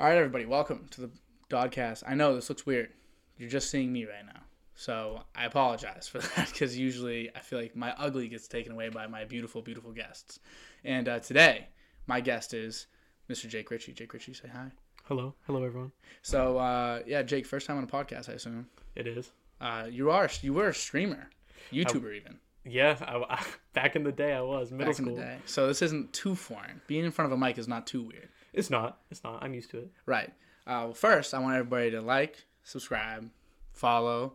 All right, everybody, welcome to the Dodcast. I know this looks weird. You're just seeing me right now. So I apologize for that because usually I feel like my ugly gets taken away by my beautiful, beautiful guests. And uh, today, my guest is Mr. Jake Ritchie. Jake Ritchie, say hi. Hello, hello everyone. So uh, yeah, Jake, first time on a podcast, I assume. It is. Uh, you are you were a streamer, YouTuber even Yeah, I, I- back in the day I was middle back school. in the day. So this isn't too foreign. Being in front of a mic is not too weird. It's not. It's not. I'm used to it. Right. Uh, well, first, I want everybody to like, subscribe, follow,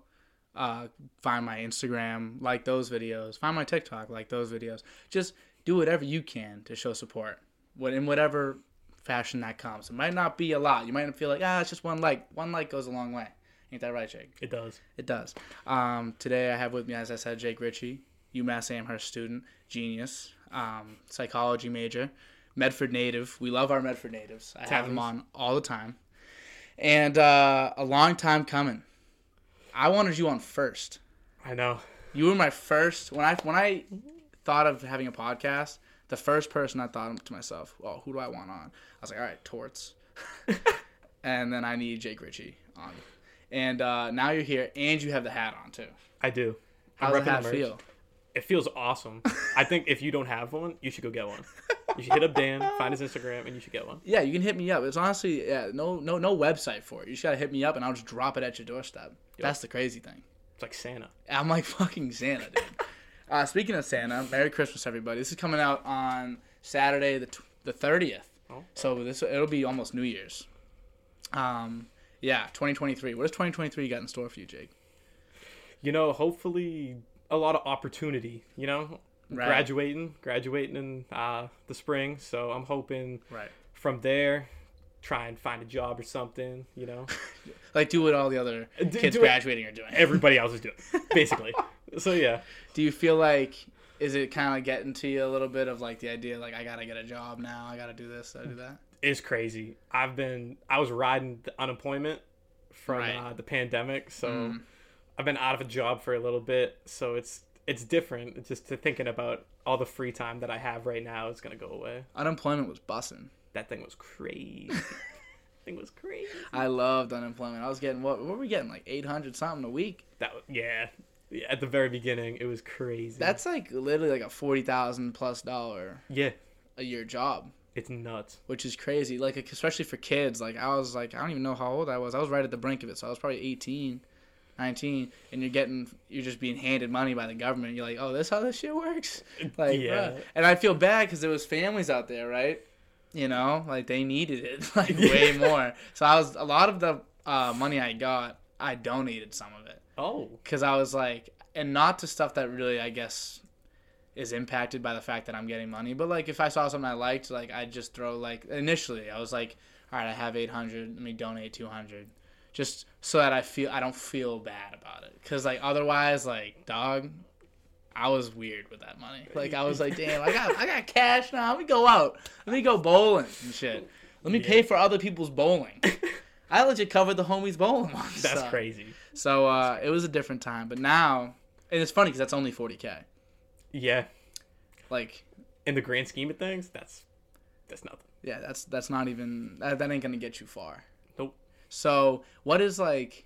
uh, find my Instagram, like those videos, find my TikTok, like those videos. Just do whatever you can to show support, what in whatever fashion that comes. It might not be a lot. You might feel like ah, it's just one like. One like goes a long way. Ain't that right, Jake? It does. It does. Um, today I have with me, as I said, Jake Ritchie, UMass Amherst student, genius, um, psychology major, Medford native. We love our Medford natives. I have them on all the time. And uh, a long time coming. I wanted you on first. I know. You were my first when I when I thought of having a podcast. The first person I thought to myself, "Well, who do I want on?" I was like, "All right, Torts," and then I need Jake Ritchie on. And uh, now you're here, and you have the hat on too. I do. I'm How's the repping hat merch. feel? It feels awesome. I think if you don't have one, you should go get one. You should hit up Dan, find his Instagram, and you should get one. Yeah, you can hit me up. It's honestly, yeah, no, no, no website for it. You just gotta hit me up, and I'll just drop it at your doorstep. That's the crazy thing. It's like Santa. I'm like fucking Santa, dude. uh, speaking of Santa, Merry Christmas, everybody. This is coming out on Saturday, the tw- the thirtieth. Oh. So this it'll be almost New Year's. Um, yeah, 2023. What does 2023 got in store for you, Jake? You know, hopefully a lot of opportunity. You know, Right. graduating, graduating in uh, the spring. So I'm hoping Right. from there, try and find a job or something. You know. Like do what all the other D- kids do it- graduating are doing. everybody else is doing, basically. so yeah, Do you feel like is it kind of getting to you a little bit of like the idea like I gotta get a job now, I gotta do this, I gotta do that? it's crazy. I've been I was riding the unemployment from Right. uh, the pandemic, so Mm. I've been out of a job for a little bit. So it's it's different. It's just to thinking about all the free time that I have right now is gonna go away. Unemployment was bussing. That thing was crazy. thing was crazy. I loved unemployment. I was getting what? What were we getting? Like eight hundred something a week. That yeah. Yeah, At the very beginning, it was crazy. That's like literally like a forty thousand plus dollar yeah, a year job, it's nuts. which is crazy. Like especially for kids. Like I was like I don't even know how old I was. I was right at the brink of it, so I was probably 18, 19, and you're getting you're just being handed money by the government. You're like, oh, this how this shit works. Like, Yeah. bruh. and I feel bad because there was families out there, right? You know, like they needed it like way more. So I was a lot of the uh, money I got, I donated some of it. Oh, because I was like, and not to stuff that really, I guess, is impacted by the fact that I'm getting money. But like, if I saw something I liked, like I'd just throw like initially, I was like, all right, I have 800, let me donate 200, just so that I feel I don't feel bad about it. Because like otherwise, like dog. I was weird with that money. Like I was like, damn, I got I got cash now. Let me go out. Let me go bowling and shit. Let me pay for other people's bowling. I legit covered the homies bowling once. that's so. crazy. So uh, it was a different time, but now, and it's funny because that's only 40k. Yeah, Like, in the grand scheme of things, that's that's nothing. yeah, that's that's not even that, that ain't gonna get you far. So what is like?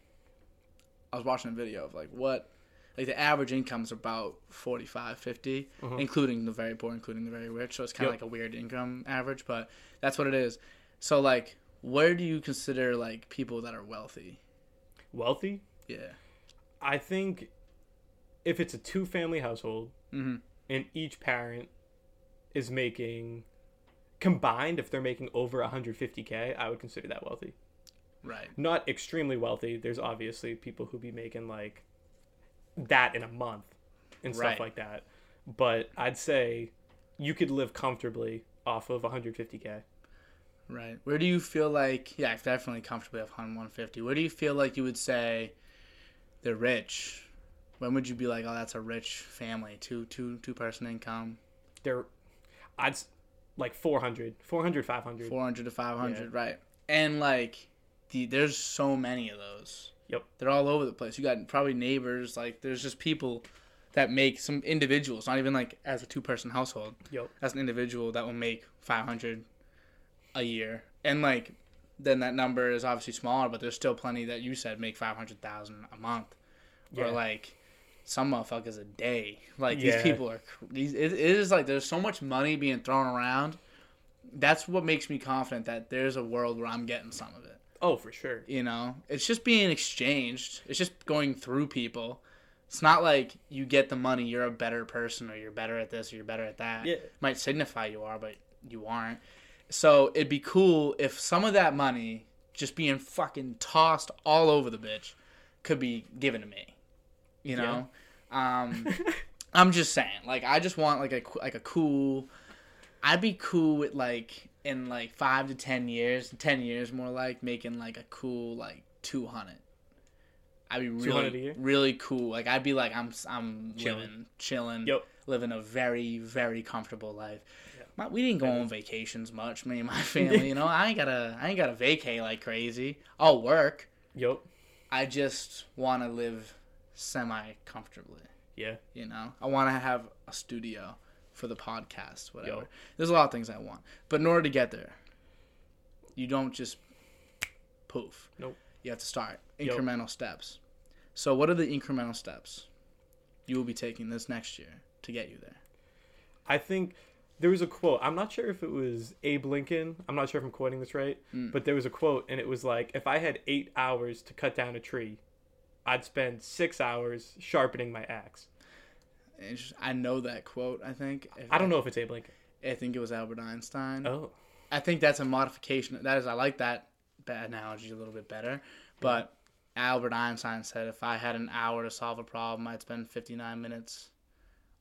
I was watching a video of like what, like the average income is about 45, 50, including the very poor, including the very rich. So it's kind of Yep. like a weird income average, but that's what it is. So like, where do you consider like people that are wealthy? Wealthy, Yeah. I think if it's a two family household Mm-hmm. and each parent is making combined if they're making over 150k, I would consider that wealthy. Right. Not extremely wealthy. There's obviously people who be making like that in a month and stuff Right. like that. But I'd say you could live comfortably off of 150k. Right. Where do you feel like, yeah, definitely comfortably off on 150. Where do you feel like you would say they're rich? When would you be like, oh, that's a rich family, two two two person income, They're I'd like 400, 400, 500. 400 to 500, right? And like, the, there's so many of those. Yep. They're all over the place. You got probably neighbors. Like, there's just people that make some individuals, not even like as a two person household. Yep. as an individual that will make 500 a year and like then that number is obviously smaller. But there's still plenty that you said make five hundred thousand a month, Yeah. or like some motherfuckers a day. Like Yeah. these people are. These it, it is like there's so much money being thrown around. That's what makes me confident that there's a world where I'm getting some of it. Oh, for sure. You know, it's just being exchanged. It's just going through people. It's not like you get the money, you're a better person, or you're better at this, or you're better at that. Yeah. Might signify you are, but you aren't. So it'd be cool if some of that money just being fucking tossed all over the bitch could be given to me. You know, um, I'm just saying. Like, I just want like a like a cool. I'd be cool with like in like five to ten years, ten years more like making like a cool like two hundred. I'd be really really cool. Like I'd be like I'm I'm Chilling. living chilling, Yep. living a very very comfortable life. Yeah. My, we didn't go on vacations much, me and my family. You know, I ain't gotta I ain't gotta vacay like crazy. I'll work. Yep. I just want to live semi comfortably. Yeah. You know, I want to have a studio for the podcast, whatever. Yo. There's a lot of things I want, but in order to get there, you don't just poof. Nope. You have to start Yo. incremental steps. So, what are the incremental steps you will be taking this next year to get you there? I think there was a quote. I'm not sure if it was Abe Lincoln. I'm not sure if I'm quoting this right, Mm. but there was a quote, and it was like, if I had eight hours to cut down a tree, I'd spend six hours sharpening my axe. I know that quote. I think. I don't know if it's Abe Lincoln. I think it was Albert Einstein. Oh, I think that's a modification. That is, I like that that analogy a little bit better. But Albert Einstein said if I had an hour to solve a problem, I'd spend 59 minutes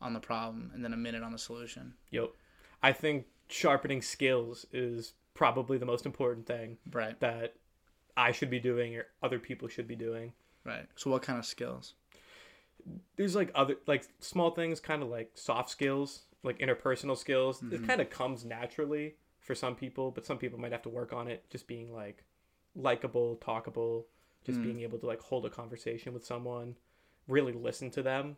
on the problem and then a minute on the solution. yep. I think sharpening skills is probably the most important thing Right, that I should be doing or other people should be doing. right. So, what kind of skills? There's like other like small things kind of like soft skills like interpersonal skills. It mm-hmm. kind of comes naturally for some people but some people might have to work on it just being like likable talkable just mm. being able to like hold a conversation with someone really listen to them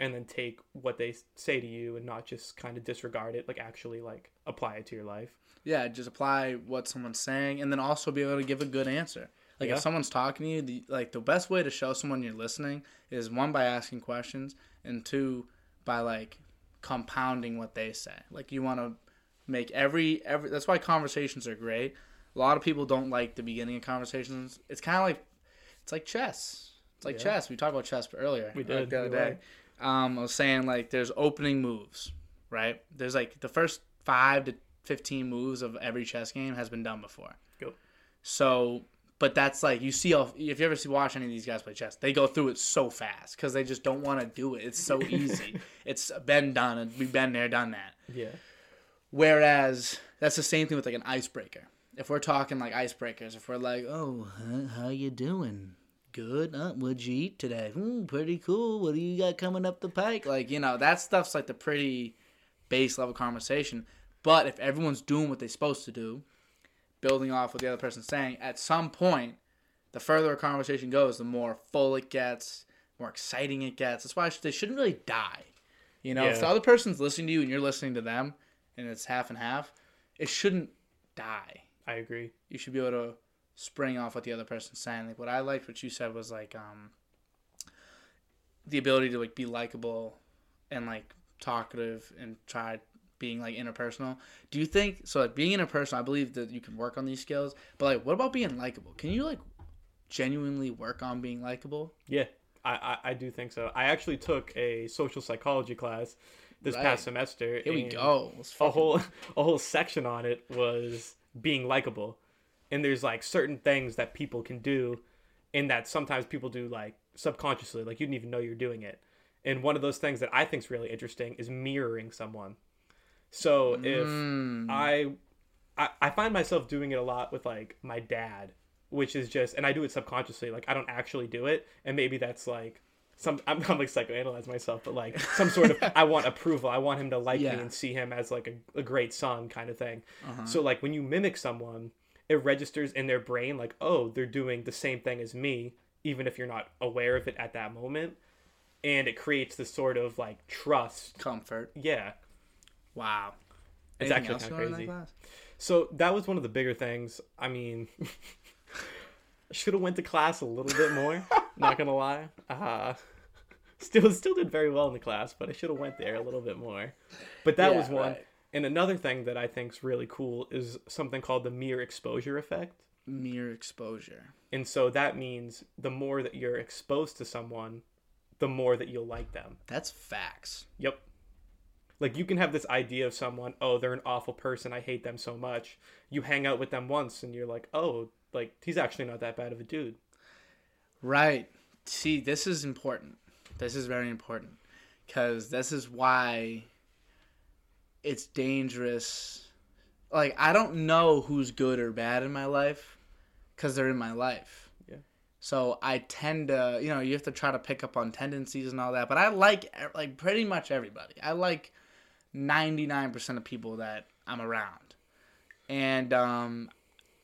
and then take what they say to you and not just kind of disregard it like actually like apply it to your life. Yeah, just apply what someone's saying and then also be able to give a good answer. Like Yeah. if someone's talking to you, the, like the best way to show someone you're listening is one by asking questions and two by like compounding what they say. Like you want to make every every that's why conversations are great. A lot of people don't like the beginning of conversations. It's kind of like it's like chess. It's like Yeah. chess. We talked about chess earlier. We like, did, the other day. Um, I was saying like there's opening moves, right? There's like the first five to fifteen moves of every chess game has been done before. Go. So, but that's like you see if you ever see watch any of these guys play chess, they go through it so fast because they just don't want to do it. It's so easy. it's been done and we've been there, done that. yeah Whereas that's the same thing with like an icebreaker. If we're talking like icebreakers, if we're like, "Oh, huh, how you doing? Good. Uh, what'd you eat today? Hmm, pretty cool. What do you got coming up the pike?" Like you know, that stuff's like the pretty base level conversation. But if everyone's doing what they're supposed to do, building off what the other person's saying, at some point, the further a conversation goes, the more full it gets, more exciting it gets. That's why they shouldn't really die. You know, if the other person's listening to you and you're listening to them, and it's half and half, it shouldn't die. i agree You should be able to spring off what the other person's saying. Like what I liked, what you said was like um, the ability to like be likable and like talkative and try being like interpersonal. Do you think so? Like being interpersonal, I believe that you can work on these skills. But like, what about being likable? Can you like genuinely work on being likable? Yeah, I, I, I do think so. I actually took a social psychology class this Right. past semester. Here we go. A whole a whole section on it was being likable, and there's like certain things that people can do, and that sometimes people do like subconsciously, like you didn't even know you're doing it. And one of those things that I think is really interesting is mirroring someone. So if Mm. I, I I find myself doing it a lot with like my dad, which is just, and I do it subconsciously. Like I don't actually do it, and maybe that's like some. I'm, I'm like psychoanalyze myself, but like some sort of I want approval. I want him to like Yeah. me and see him as like a, a great son kind of thing. Uh-huh. So like when you mimic someone, it registers in their brain like, oh, they're doing the same thing as me, even if you're not aware of it at that moment, and it creates this sort of like trust. comfort. Yeah. Wow. It's Anything actually kinda you learned in that crazy. So that was one of the bigger things. I mean, I should have went to class a little bit more. not gonna lie. Uh, still, still did very well in the class, but I should have went there a little bit more. But that Yeah, was one. right. And another thing that I think's really cool is something called the mere exposure effect. Mere exposure. And so that means the more that you're exposed to someone, the more that you'll like them. That's facts. Yep. Like you can have this idea of someone, oh, they're an awful person, I hate them so much. You hang out with them once and you're like, oh, like he's actually not that bad of a dude. Right. See, this is important. This is very important because this is why it's dangerous. Like, I don't know who's good or bad in my life because they're in my life. Yeah. So I tend to, you know, you have to try to pick up on tendencies and all that. But I like, like, pretty much everybody. I like 99% of people that I'm around. And, um,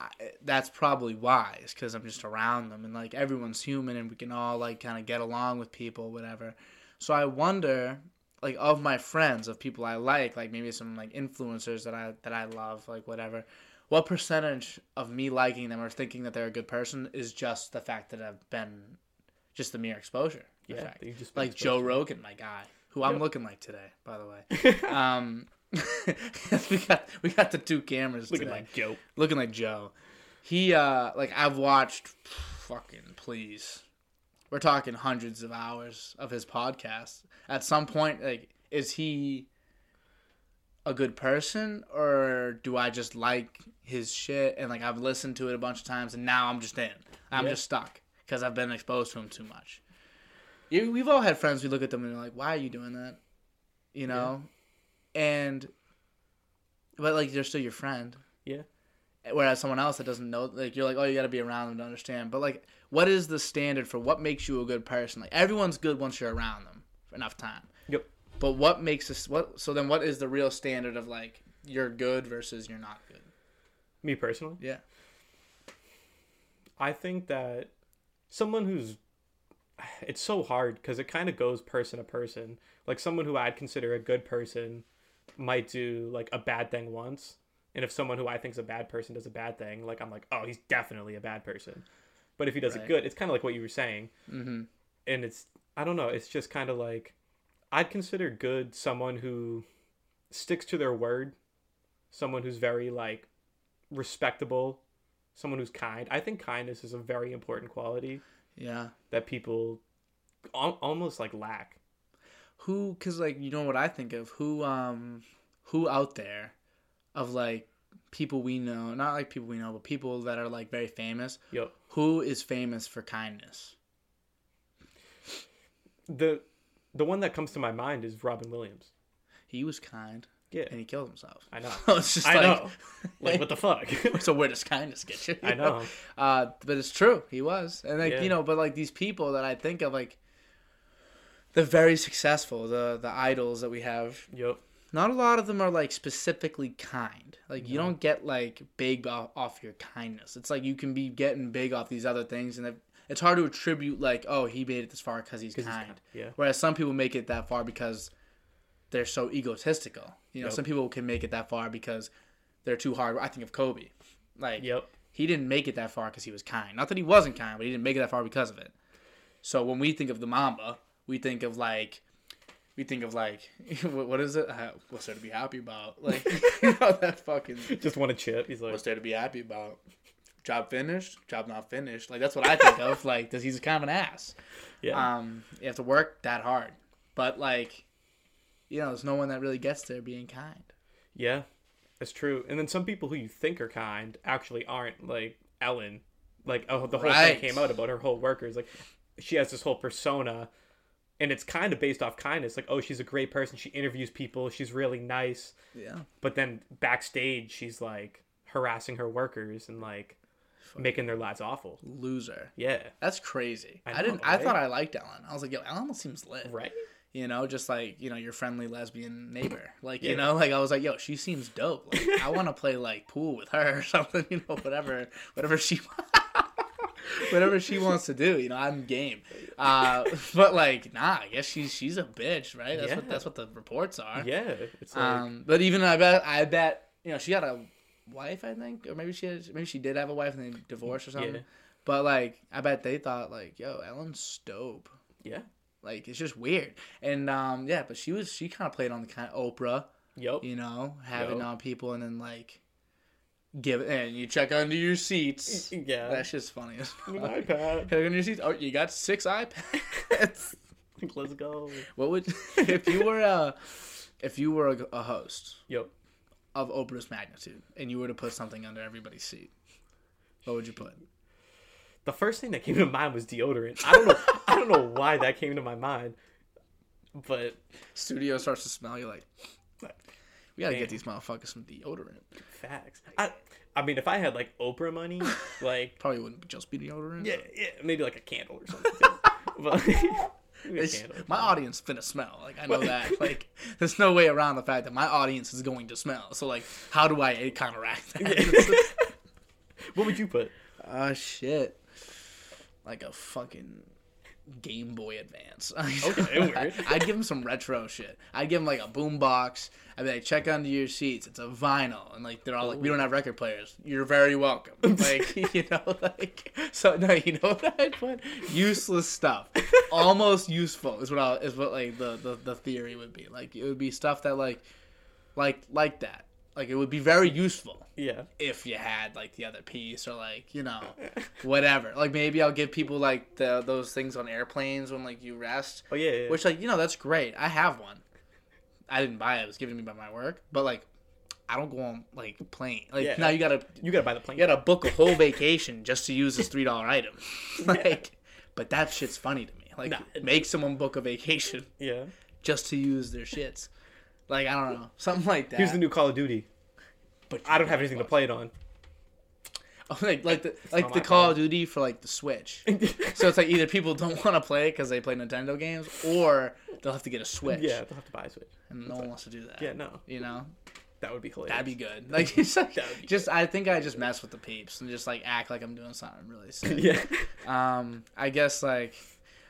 I, that's probably why is because i'm just around them and like everyone's human and we can all like kind of get along with people whatever so i wonder like of my friends of people i like like maybe some like influencers that i that i love like whatever what percentage of me liking them or thinking that they're a good person is just the fact that i've been just the mere exposure Yeah, effect. that you've just like exposed joe rogan my guy who i'm Yep. looking like today by the way um we got we got the two cameras Looking today like Joe. looking like Joe. He uh like I've watched fucking please. We're talking hundreds of hours of his podcast. At some point like is he a good person or do I just like his shit and like I've listened to it a bunch of times and now I'm just in. I'm just stuck because I've been exposed to him too much. You, we've all had friends we look at them and they're like, "Why are you doing that?" You know? And but like they're still your friend. Yeah. Whereas someone else that doesn't know, like you're like, oh, you got to be around them to understand. But like, what is the standard for what makes you a good person? Like everyone's good once you're around them for enough time. Yep. But what makes us what? So then, what is the real standard of like you're good versus you're not good? Me personally, Yeah. I think that someone who's it's so hard because it kind of goes person to person. Like someone who I'd consider a good person might do like a bad thing once, and if someone who I think is a bad person does a bad thing, like I'm like, oh, he's definitely a bad person. But if he does Right. it good, it's kind of like what you were saying, Mm-hmm. and it's I don't know, it's just kind of like I'd consider good someone who sticks to their word, someone who's very like respectable, someone who's kind. I think kindness is a very important quality Yeah. that people al- almost like lack. Who? Cause like you know what I think of who um who out there of like people we know, not like people we know, but people that are like very famous. Yo, Who is famous for kindness? the the one that comes to my mind is Robin Williams. He was kind Yeah, and he killed himself. I know. it's just I like, know. Like what the fuck? so where does kindness get you? I know. Uh, but it's true. He was, and like Yeah. you know, but like these people that I think of, like the very successful, the the idols that we have. Yep. Not a lot of them are like specifically kind. Like you don't get like big off, off your kindness. It's like you can be getting big off these other things, and it's hard to attribute like, oh, he made it this far because he's he's kind. kind, yeah. Whereas some people make it that far because they're so egotistical. You know, Yep. some people can make it that far because they're too hard. I think of Kobe. Like Yep. he didn't make it that far because he was kind. Not that he wasn't kind, but he didn't make it that far because of it. So when we think of the Mamba, we think of like, we think of like, what, is it? What's there to be happy about? Like, you know that fucking. Just want to chip. He's like, What's there to be happy about? Job finished, job not finished. Like that's what I think of. Like, does he's kind of an ass. yeah. Um, you have to work that hard, but like, you know, there's no one that really gets there being kind. Yeah, that's true. And then some people who you think are kind actually aren't, like Ellen. Like, oh, the whole Right. thing came out about her whole workers. Like, she has this whole persona, and it's kind of based off kindness. Like, oh, she's a great person. She interviews people. She's really nice. Yeah. But then backstage, she's like harassing her workers and like making their lives awful. Loser. Yeah. That's crazy. I, I didn't. I thought I liked Ellen. I was like, yo, Ellen almost seems lit. Right. You know, just like you know your friendly lesbian neighbor. Like you know, like I was like, yo, she seems dope. Like I want to play like pool with her or something. You know, whatever, whatever she, whatever she wants to do. You know, I'm game. Uh, but like, nah, I guess she's she's a bitch, right? That's what Yeah. that's what the reports are. Yeah. It's like, Um, but even I bet I bet you know she got a wife, I think, or maybe she had, maybe she did have a wife and they divorced or something. Yeah. But like, I bet they thought like, yo, Ellen's dope. Yeah. Like it's just weird. And um, yeah, but she was she kind of played on the kind of Oprah, Yup. you know, having Yup. on people and then like give it and you check under your seats. Yeah. That's just funny as An iPad. Check under your seats. Oh, you got six iPads. Let's go. what would if you were a if you were a, a host Yup. of Oprah's magnitude and you were to put something under everybody's seat? What would you put? The first thing that came to mind was deodorant. I don't know. I don't know why that came to my mind, but Studio starts to smell. You're like, we gotta Man. get these motherfuckers some deodorant. facts. I, I mean, if I had like Oprah money, like Probably wouldn't just be deodorant. yeah, yeah, maybe like a candle or something. but maybe a It's- candle. my audience finna smell. Like I know that. Like there's no way around the fact that my audience is going to smell. So like, how do I counteract that? what would you put? Oh shit! Like a fucking Game Boy Advance. Okay, weird. I'd give him some retro shit. I'd give him like a boombox. I'd be like, check under your seats. It's a vinyl, and like they're all like, we don't have record players. You're very welcome. Like you know, like so no, you know what I'd put? Useless stuff. Almost useful is what I is what like the, the the theory would be. Like it would be stuff that like like like that. Like it would be very useful Yeah. if you had like the other piece or like you know whatever like maybe i'll give people like the those things on airplanes when like you rest Oh yeah. yeah. which like you know that's great i have one i didn't buy it it was given to me by my work but like i don't go on like plane like Yeah. now you gotta you gotta buy the plane. you gotta book a whole vacation just to use this three dollar item like but that shit's funny to me like Nah. make someone book a vacation Yeah. just to use their shits like i don't know something like that Here's the new Call of Duty. But I don't have anything to play it on. like like the like not the my Call of Duty for like the Switch. so it's like either people don't want to play it because they play Nintendo games, or they'll have to get a Switch. Yeah, they'll have to buy a Switch. and no one wants to do that. Yeah, no, you know that would be hilarious. that'd be good. Like just, like, That would be just I think I just mess with the peeps and just like act like I'm doing something really sick. yeah. Um, I guess like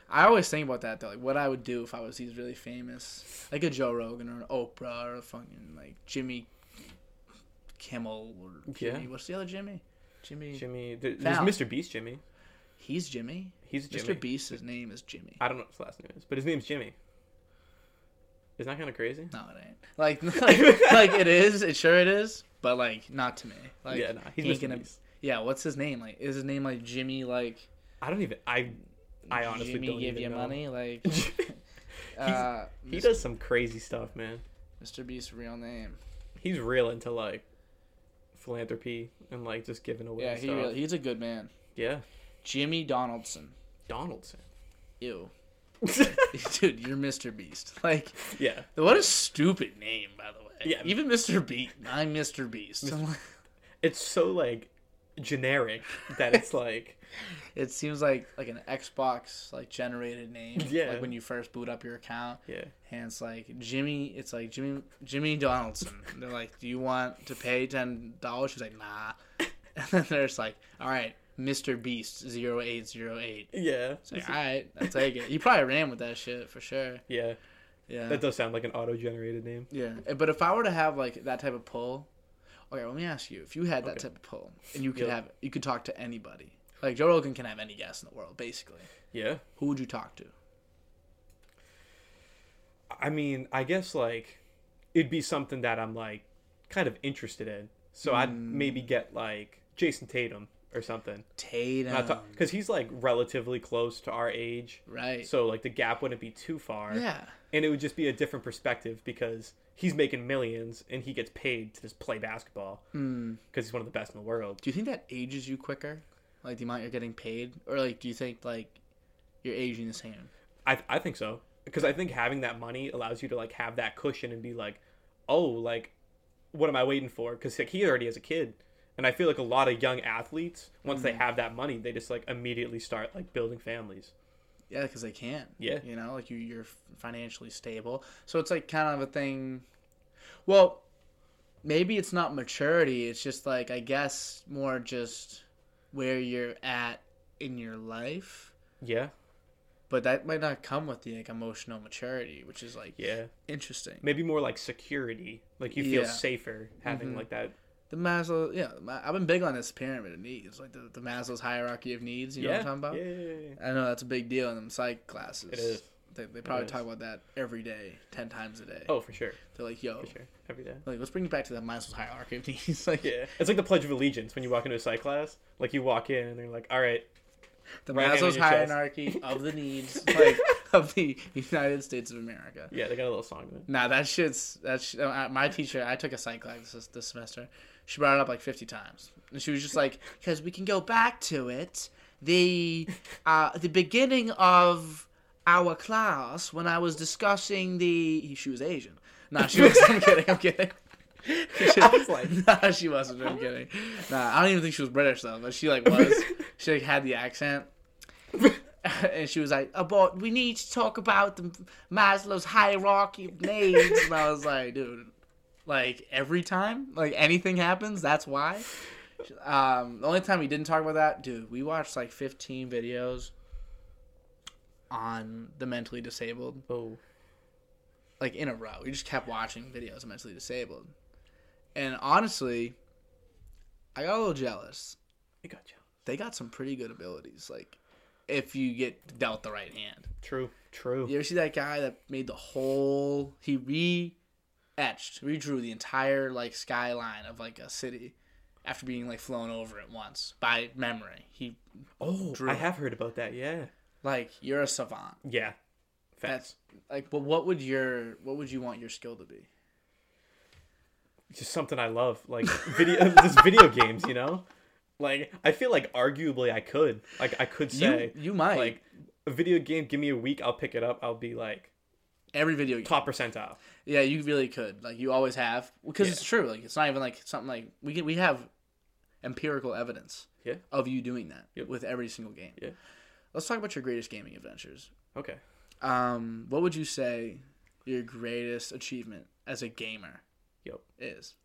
I always think about that though, like what I would do if I was these really famous, like a Joe Rogan or an Oprah or a fucking like Jimmy Kimmel or Jimmy. Yeah. What's the other Jimmy? Jimmy. Jimmy, there- there's Fallon. Mr. Beast. Jimmy. He's Jimmy. He's Jimmy. Mr. Beast's name is Jimmy. I don't know what his last name is, but his name's Jimmy. Isn't that kind of crazy? No, it ain't. Like, like, like it is. It sure it is. But like, not to me. Like, yeah, nah, he's he ain't gonna. Beast. Yeah, what's his name? Like, is his name like Jimmy? Like, I don't even. I. I honestly Jimmy don't give even you know. money? Like, uh, he Mr. does some crazy stuff, man. Mr. Beast's real name. He's real into like philanthropy and like just giving away Yeah, he stuff. really, he's a good man. yeah, Jimmy Donaldson. Donaldson. Ew. Dude, you're Mr. Beast. Like, yeah, what a stupid name, by the way. Yeah. Even Mr. Beast. I'm Mr. Beast. it's so like generic that it's like It seems like like an Xbox like generated name. Yeah. Like when you first boot up your account, yeah, and it's like Jimmy. It's like Jimmy Jimmy Donaldson. They're like, "Do you want to pay ten dollars?" She's like, "Nah." And then there's like, "All right, Mr. Beast 0808. yeah, It's like, all right, I'll take it. You probably ran with that shit for sure. yeah. Yeah. That does sound like an auto-generated name. Yeah, but if I were to have like that type of pull, okay, let me ask you: if you had that Okay. type of pull and you could Yep. have, you could talk to anybody. Like Joe Rogan can have any guest in the world, basically. Yeah, Who would you talk to? I mean, I guess like it'd be something that I'm like kind of interested in. So I'd Mm. maybe get like Jayson Tatum or something. Tatum. Because he's like relatively close to our age. right. So like the gap wouldn't be too far. yeah. And it would just be a different perspective because he's making millions and he gets paid to just play basketball Mm. because he's one of the best in the world. Do you think that ages you quicker? Like the amount you're getting paid, or like do you think like you're aging the same? I I think so because I think having that money allows you to like have that cushion and be like, oh, like what am I waiting for? Because like he already has a kid, and I feel like a lot of young athletes once they have that money, they just like immediately start like building families. Yeah, because they can't. Yeah. You know, like you, you're financially stable. So it's like kind of a thing. Well, maybe it's not maturity. It's just like, I guess, more just where you're at in your life. Yeah, But that might not come with the like, emotional maturity, which is like yeah. interesting. Maybe more like security. Like you feel Yeah. safer having Mhm. like that The Maslow, yeah, I've been big on this pyramid of needs, like the, the Maslow's hierarchy of needs. You know yeah. what I'm talking about? Yeah, yeah, yeah. I know that's a big deal in them psych classes. It is. They, they probably talk about that every day, ten times a day. Oh, for sure. They're like, yo, For sure. Every day. like let's bring it back to the Maslow's hierarchy of needs. like Yeah. It's like the Pledge of Allegiance when you walk into a psych class. Like you walk in and they're like, all right, the Right Maslow's chest. hierarchy of the needs, like of the United States of America. yeah, they got a little song in it. Nah, that shit's that's uh, my teacher. I took a psych class this, this semester. She brought it up like fifty times, and she was just like, "Because we can go back to it, the uh, the beginning of our class when I was discussing the she was Asian. Nah, she wasn't. I'm kidding. I'm kidding. She- I was like- nah, she wasn't. I'm kidding. Nah, I don't even think she was British though, but she like was. She like had the accent. and she was like, "About we need to talk about the Maslow's hierarchy of needs." And I was like, "Dude, like every time, like anything happens, that's why." Um, the only time we didn't talk about that, dude, we watched like 15 videos on the mentally disabled, Oh. like in a row. We just kept watching videos of mentally disabled, and honestly, I got a little jealous. I got you. They got some pretty good abilities, like if you get dealt the right hand. True. True. You ever see that guy that made the whole he re etched, redrew the entire like skyline of like a city after being like flown over it once by memory. He Oh. I have heard about that. Yeah. like you're a savant. Yeah. That's like but what would your what would you want your skill to be? Just something I love, like video, just video games. You know, like I feel like arguably I could, like I could say, you you might like a video game. Give me a week, I'll pick it up. I'll be like every video game. top percentile. Yeah, you really could. Like you always have because Yeah. it's true. Like it's not even like something like we can we have empirical evidence Yeah. of you doing that Yep. with every single game. Yeah. Let's talk about your greatest gaming adventures. Okay. Um, what would you say your greatest achievement as a gamer Yep. is?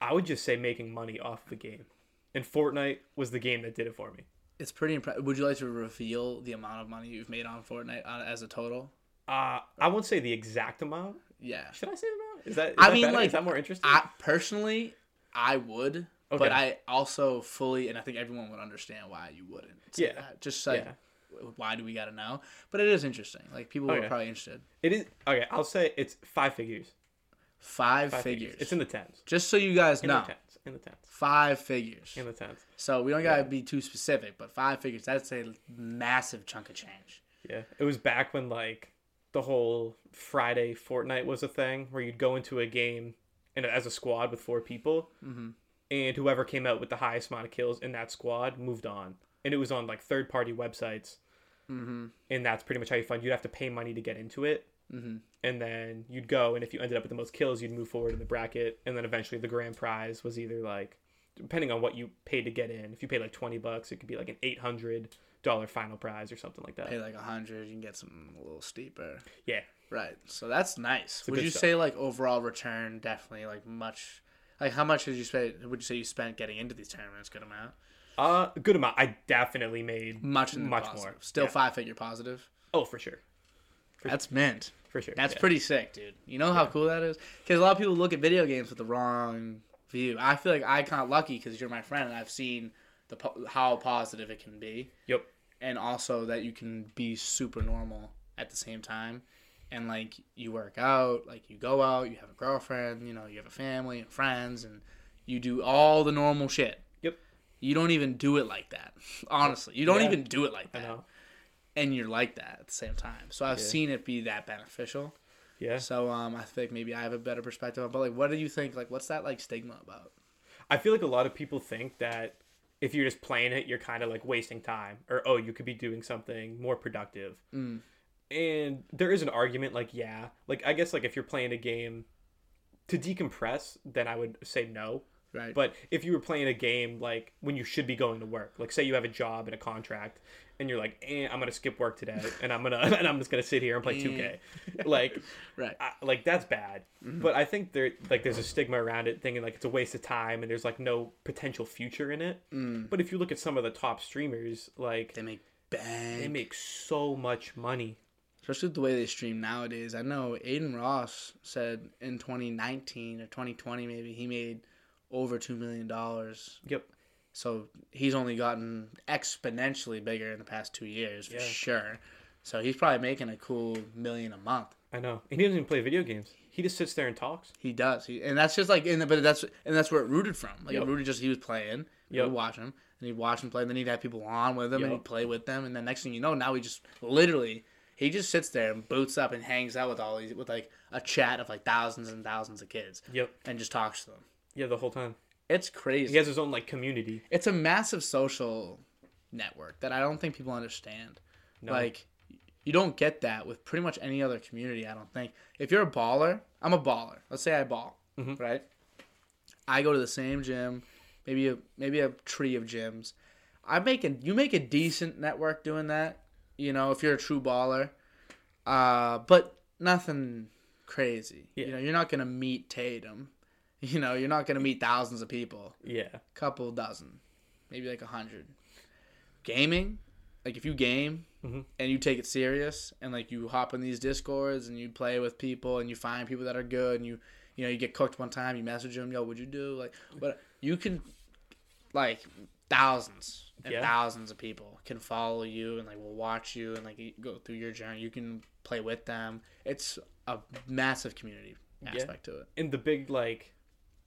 I would just say making money off the game, and Fortnite was the game that did it for me. It's pretty impressive. Would you like to reveal the amount of money you've made on Fortnite uh, as a total? Uh, I won't say the exact amount. Yeah. Should I say the amount? Is that? Is I that mean, better? like, is that more interesting? I personally, I would, Okay. but I also fully, and I think everyone would understand why you wouldn't. Yeah. that. Just like, Yeah. why do we got to know? But it is interesting. Like people are probably interested. It is okay. I'll say it's five figures. Five, Five figures. It's in the tens. Just so you guys In know, the tens. In the tens. five figures. In the tens. So we don't gotta be too specific, but five figures. That's a massive chunk of change. Yeah. It was back when like the whole Friday Fortnite was a thing, where you'd go into a game and as a squad with four people, Mm-hmm. and whoever came out with the highest amount of kills in that squad moved on. And it was on like third party websites, Mm-hmm. and that's pretty much how you fund. You'd have to pay money to get into it. Mm-hmm. and then you'd go and if you ended up with the most kills you'd move forward in the bracket and then eventually the grand prize was either like depending on what you paid to get in if you paid like 20 bucks it could be like an 800 dollar final prize or something like that Pay like a hundred, you can get something a little steeper. yeah Right. So that's nice. a Would you stuff. say like overall return definitely like much like how much did you spend would you say you spent getting into these tournaments? Good amount? uh good amount i definitely made Much Much positive. more, Still yeah. five figure positive. oh for sure That's mint. for sure That's yeah. pretty sick, dude. You know how cool that is? Because a lot of people look at video games with the wrong view. I feel like I kind of lucky because you're my friend and I've seen the po- how positive it can be, yep and also that you can be super normal at the same time. And like you work out, like you go out, you have a girlfriend, you know, you have a family and friends, and you do all the normal shit. Yep. You don't even do it like that. Honestly, you don't Yeah. even do it like that, and you're like that at the same time. So I've Yeah. seen it be that beneficial. yeah So um, I think maybe I have a better perspective. On but like, what do you think? Like, what's that like stigma about? i feel like a lot of people think that if you're just playing it you're kind of like wasting time or oh you could be doing something more productive Mm. and there is an argument like yeah like i guess like if you're playing a game to decompress then i would say no Right. but if you were playing a game like when you should be going to work like say you have a job and a contract and you're like eh, i'm gonna skip work today and i'm gonna and i'm just gonna sit here and play 2k like right. I, like that's bad but i think there like there's a stigma around it thinking like it's a waste of time and there's like no potential future in it Mm. but if you look at some of the top streamers like They make bang. they make so much money Especially with the way they stream nowadays. I know Adin Ross said in 2019 or 2020 maybe he made over two million dollars. Yep. So he's only gotten exponentially bigger in the past two years for Yeah. sure. So he's probably making a cool million a month. I know. And he doesn't even play video games. He just sits there and talks. He does, he, and that's just like in the, but that's and that's where it rooted from. Like Yep. it rooted just he was playing, you Yep. would watch him, and he'd watch him play, and then he'd have people on with him, and he'd play with them, and then next thing you know, now he just literally he just sits there and boots up and hangs out with all these with like a chat of like thousands and thousands of kids, Yep. and just talks to them. Yeah, the whole time. It's crazy. He has his own like community. It's a massive social network that I don't think people understand. No. Like, you don't get that with pretty much any other community. I don't think. If you're a baller, I'm a baller. Let's say I ball, Mhm. right? I go to the same gym, maybe a maybe a tree of gyms. I make a you make a decent network doing that. You know, if you're a true baller, uh, but nothing crazy. Yeah. You know, you're not gonna meet Tatum. You know, you're not gonna meet thousands of people yeah. couple dozen, maybe like a hundred. Gaming, like if you game Mhm. and you take it serious and like you hop in these discords and you play with people and you find people that are good and you you know you get cooked one time you message them yo what'd you do like but you can like thousands and Yeah. thousands of people can follow you and like will watch you and like go through your journey you can play with them it's a massive community Yeah. aspect to it And the big like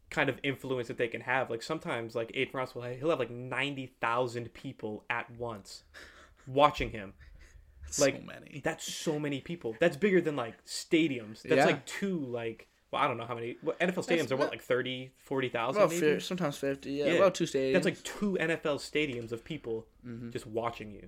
kind of influence that they can have. Like sometimes like Adin Ross will he'll have like ninety thousand people at once watching him. Like, so many That's so many people. That's bigger than like stadiums. That's Yeah. like two like well, I don't know how many. What, NFL stadiums That's are what like 30, 40,000 about maybe? sometimes 50 yeah, Yeah. about two stadiums That's like two NFL stadiums of people Mm-hmm. just watching you.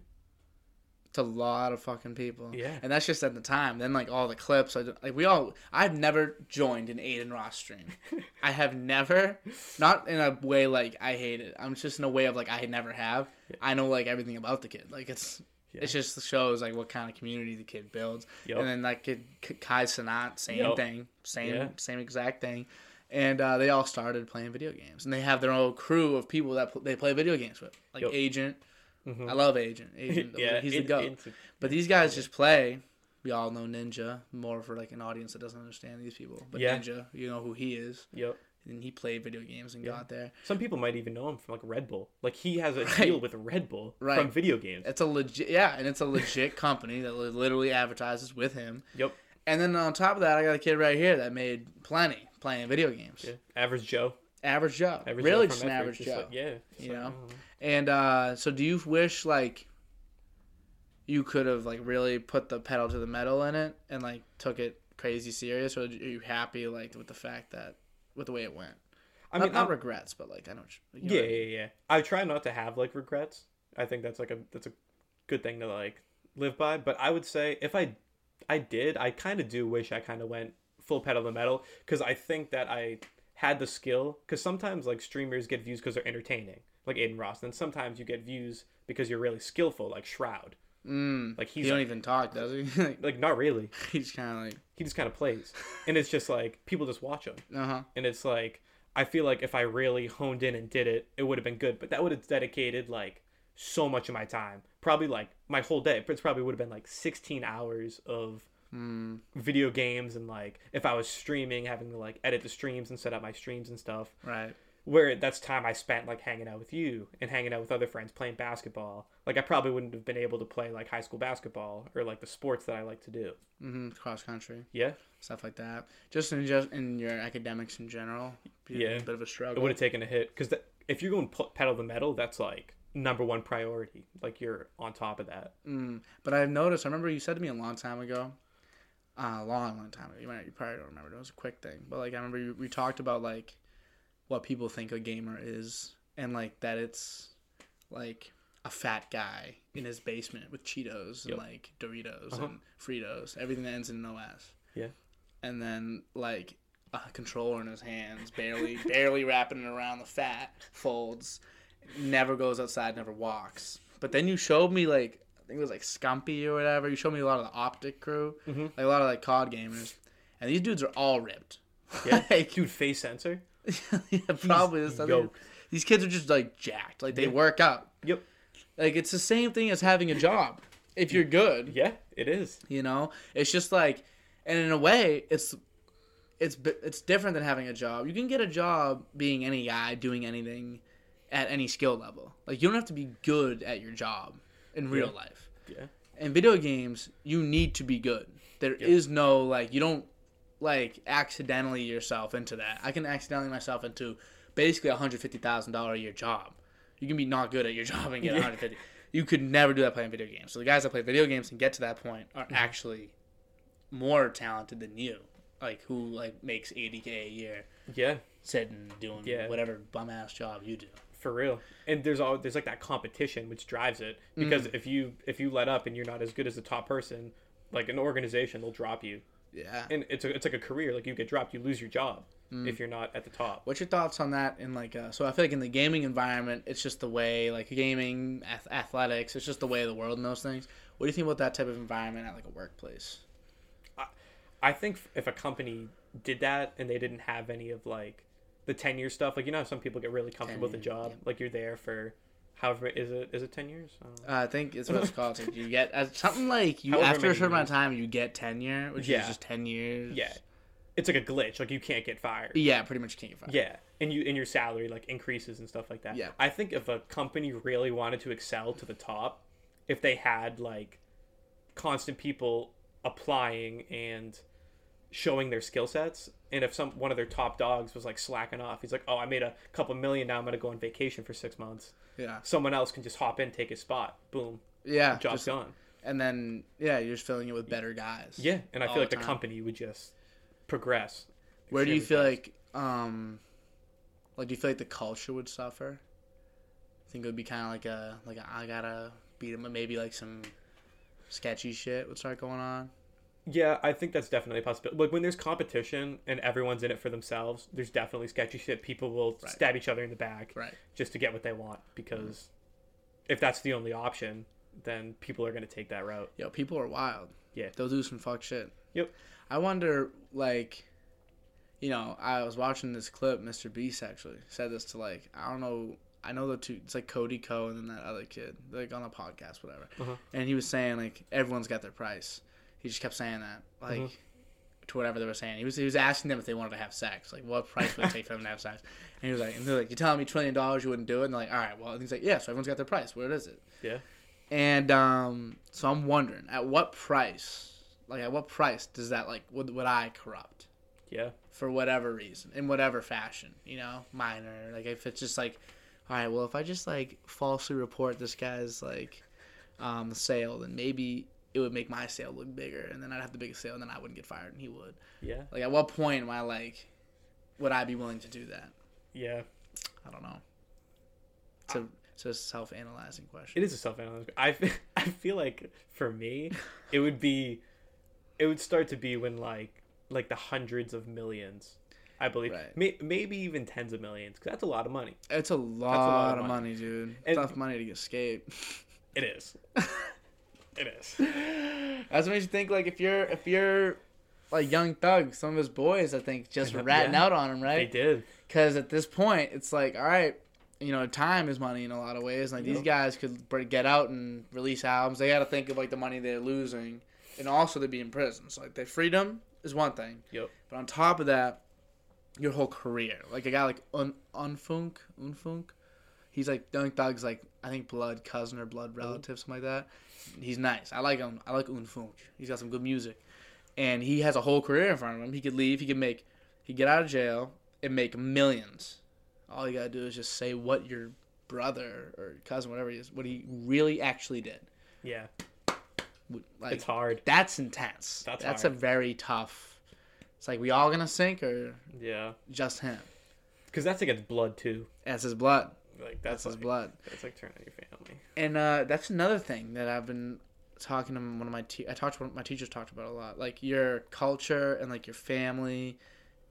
It's a lot of fucking people. Yeah. And that's just at the time. Then like all the clips, I, like we all, I've never joined an Adin Ross stream. I have never, not in a way like I hate it. I'm just in a way of like I never have. I know like everything about the kid. Like it's, Yeah. it just shows like what kind of community the kid builds. Yep. And then that kid Kai Cenat, same Yep. thing, same Yeah. same exact thing. And uh, they all started playing video games, and they have their own crew of people that pl- they play video games with, like Yep. Agent. Mhm. I love Agent. Agent, yeah, he's the it- goat. it's- But these guys just play. We all know Ninja more for like an audience that doesn't understand these people. But Yeah. Ninja, you know who he is, Yep. and he played video games and Yeah. got there. Some people might even know him from like Red Bull. Like he has a Right. deal with Red Bull Right. from video games. It's a legit, yeah, and it's a legit company that literally advertises with him. Yep. And then on top of that, I got a kid right here that made plenty playing video games. Yeah. Average Joe. Average Joe, Average really Joe just an average Joe. like- yeah. you like, know? I don't know. And uh, so, do you wish like you could have like really put the pedal to the metal in it and like took it crazy serious, or are you happy like with the fact that with the way it went? I not, mean, not I'm- regrets, but like I don't. You know yeah, I yeah, mean? yeah. I try not to have like regrets. I think that's like a that's a good thing to like live by. But I would say if I I did, I kind of do wish I kind of went full pedal to the metal because I think that I had the skill. Because sometimes like streamers get views because they're entertaining, like Adin Ross. And sometimes you get views because you're really skillful, like Shroud. Mm, Like he he's don't even talk, does he? like, like not really. he's kind of like, He just kind of plays, and it's just like people just watch him. uh huh. and it's like I feel like if I really honed in and did it, it would have been good. But that would have dedicated like so much of my time, probably like my whole day. It probably would have been like 16 hours of Mm, video games and like if I was streaming, having to like edit the streams and set up my streams and stuff. right. Where that's time I spent like hanging out with you and hanging out with other friends playing basketball. Like I probably wouldn't have been able to play like high school basketball or like the sports that I like to do. Mm-hmm. Cross country Yeah, stuff like that. Just in just in your academics in general. Yeah. A bit of a struggle. it would have taken a hit because if you're going p- pedal the metal, that's like number one priority. Like you're on top of that. Mm, but I've noticed. I remember you said to me a long time ago, uh, a long, long time ago. You might, you probably don't remember. It was a quick thing, but like I remember you, we talked about like what people think a gamer is, and like that it's like a fat guy in his basement with Cheetos Yep. and like Doritos Uh-huh. and Fritos, everything that ends in an OS. Yeah. And then like a controller in his hands, barely, barely wrapping it around the fat folds. Never goes outside, never walks. But then you showed me like I think it was like Scumpy or whatever. You showed me a lot of the Optic crew, Mhm. like a lot of like COD gamers, and these dudes are all ripped. Yeah, Like, dude, face sensor. yeah, probably yoked. These kids are just like jacked. Like they Yeah. work out. Yep. Like it's the same thing as having a job. If you're good, Yeah, it is. you know, it's just like, and in a way, it's it's it's different than having a job. You can get a job being any guy doing anything at any skill level. Like you don't have to be good at your job in real Yeah. life. Yeah. In video games, you need to be good. There is Yep. no like you don't like accidentally yourself into that. I can accidentally myself into basically a hundred fifty thousand dollar a year job. You can be not good at your job and get Yeah. 150. You could never do that playing video games. So the guys that play video games and get to that point are Mm-hmm. actually more talented than you. Like who like makes 80k a year Yeah. sitting doing Yeah. whatever bum ass job you do. for real and there's all there's like that competition which drives it because if you if you let up and you're not as good as the top person like an organization they'll drop you Yeah. and it's a, it's like a career like you get dropped you lose your job if you're not at the top What's your thoughts on that? In like, uh, so I feel like in the gaming environment, it's just the way like gaming, ath- athletics, it's just the way of the world and those things. What do you think about that type of environment at like a workplace? i think if a company did that and they didn't have any of like the tenure stuff like you know how some people get really comfortable with a job yeah. like you're there for however is it is it 10 years I. Uh, I think it's what it's called. You get uh, something like you However after a certain amount of time, you get tenure, which Yeah. is just ten years. yeah it's like a glitch like you can't get fired Yeah, pretty much can't get fired. Yeah, and you and your salary like increases and stuff like that. Yeah. I think if a company really wanted to excel to the top, if they had like constant people applying and showing their skill sets, and if some one of their top dogs was like slacking off, he's like, "Oh, I made a couple million now. I'm gonna go on vacation for six months." Yeah. Someone else can just hop in, take his spot. Boom, Yeah. job's just- done. and then yeah, you're just filling it with better guys. Yeah, and I feel like the the company would just progress. Where do you feel fast. like um like do you feel like the culture would suffer? I think it would be kind of like a like a, I gotta beat him, maybe like some sketchy shit would start going on. Yeah, I think that's definitely a possibility. Like when there's competition and everyone's in it for themselves, there's definitely sketchy shit. People will Right. stab each other in the back Right. just to get what they want because if that's the only option, then people are going to take that route. Yo, people are wild. Yeah. They'll do some fuck shit. Yep. I wonder, like, you know, I was watching this clip. Mr. Beast actually said this to like, I don't know. I know the two. It's like Cody Ko and then that other kid, like on a podcast, whatever. Uh-huh. And he was saying like everyone's got their price. He just kept saying that, like, Mhm. to whatever they were saying. He was he was asking them if they wanted to have sex, like what price would it take for them to have sex. And he was like, and they're like, you telling me trillion dollars you wouldn't do it? And they're like, all right, well, and he's like, yeah. So everyone's got their price. Where is it? Yeah. And um, so I'm wondering, at what price, like at what price does that like would would I corrupt Yeah. for whatever reason, in whatever fashion, you know, minor, like if it's just like, all right, well, if I just like falsely report this guy's like um sale, then maybe it would make my sale look bigger, and then I'd have the biggest sale, and then I wouldn't get fired, and he would. Yeah. Like, at what point am I like, would I be willing to do that? Yeah. I don't know. It's a it's a self analyzing question. It is a self analyzing. I, I feel like for me, it would be, it would start to be when like, like the hundreds of millions, I believe, Right. May, maybe even tens of millions, because that's a lot of money. It's a lot, of of money. money, dude. And- Tough money to escape. It is. it is. That's what makes you think like if you're if you're like young thug, some of his boys I think just Yeah. ratting out on him, right? They did. Because at this point it's like, all right, you know, time is money in a lot of ways. Like these guys could get out and release albums. They got to think of like the money they're losing, and also to be in prison. So like their freedom is one thing, Yep. but on top of that, your whole career. Like a guy like Un Unfoonk Unfoonk, he's like Young Thug's like I think blood cousin or blood relative, something like that. He's nice. I like him. I like Unfoonk. He's got some good music, and he has a whole career in front of him. He could leave. He could make. He could get out of jail and make millions. All you gotta do is just say what your brother or cousin, whatever he is, what he really actually did. Yeah. Like it's hard. that's intense. That's That's, hard. a very tough. It's like we all gonna sink or Yeah. just him. Because that's against blood too. That's his blood. Like That's that's, his like, blood. That's like turning on your family. And uh, that's another thing that I've been talking to one of my te- I talked to one of my teachers talked about a lot. Like your culture and like your family,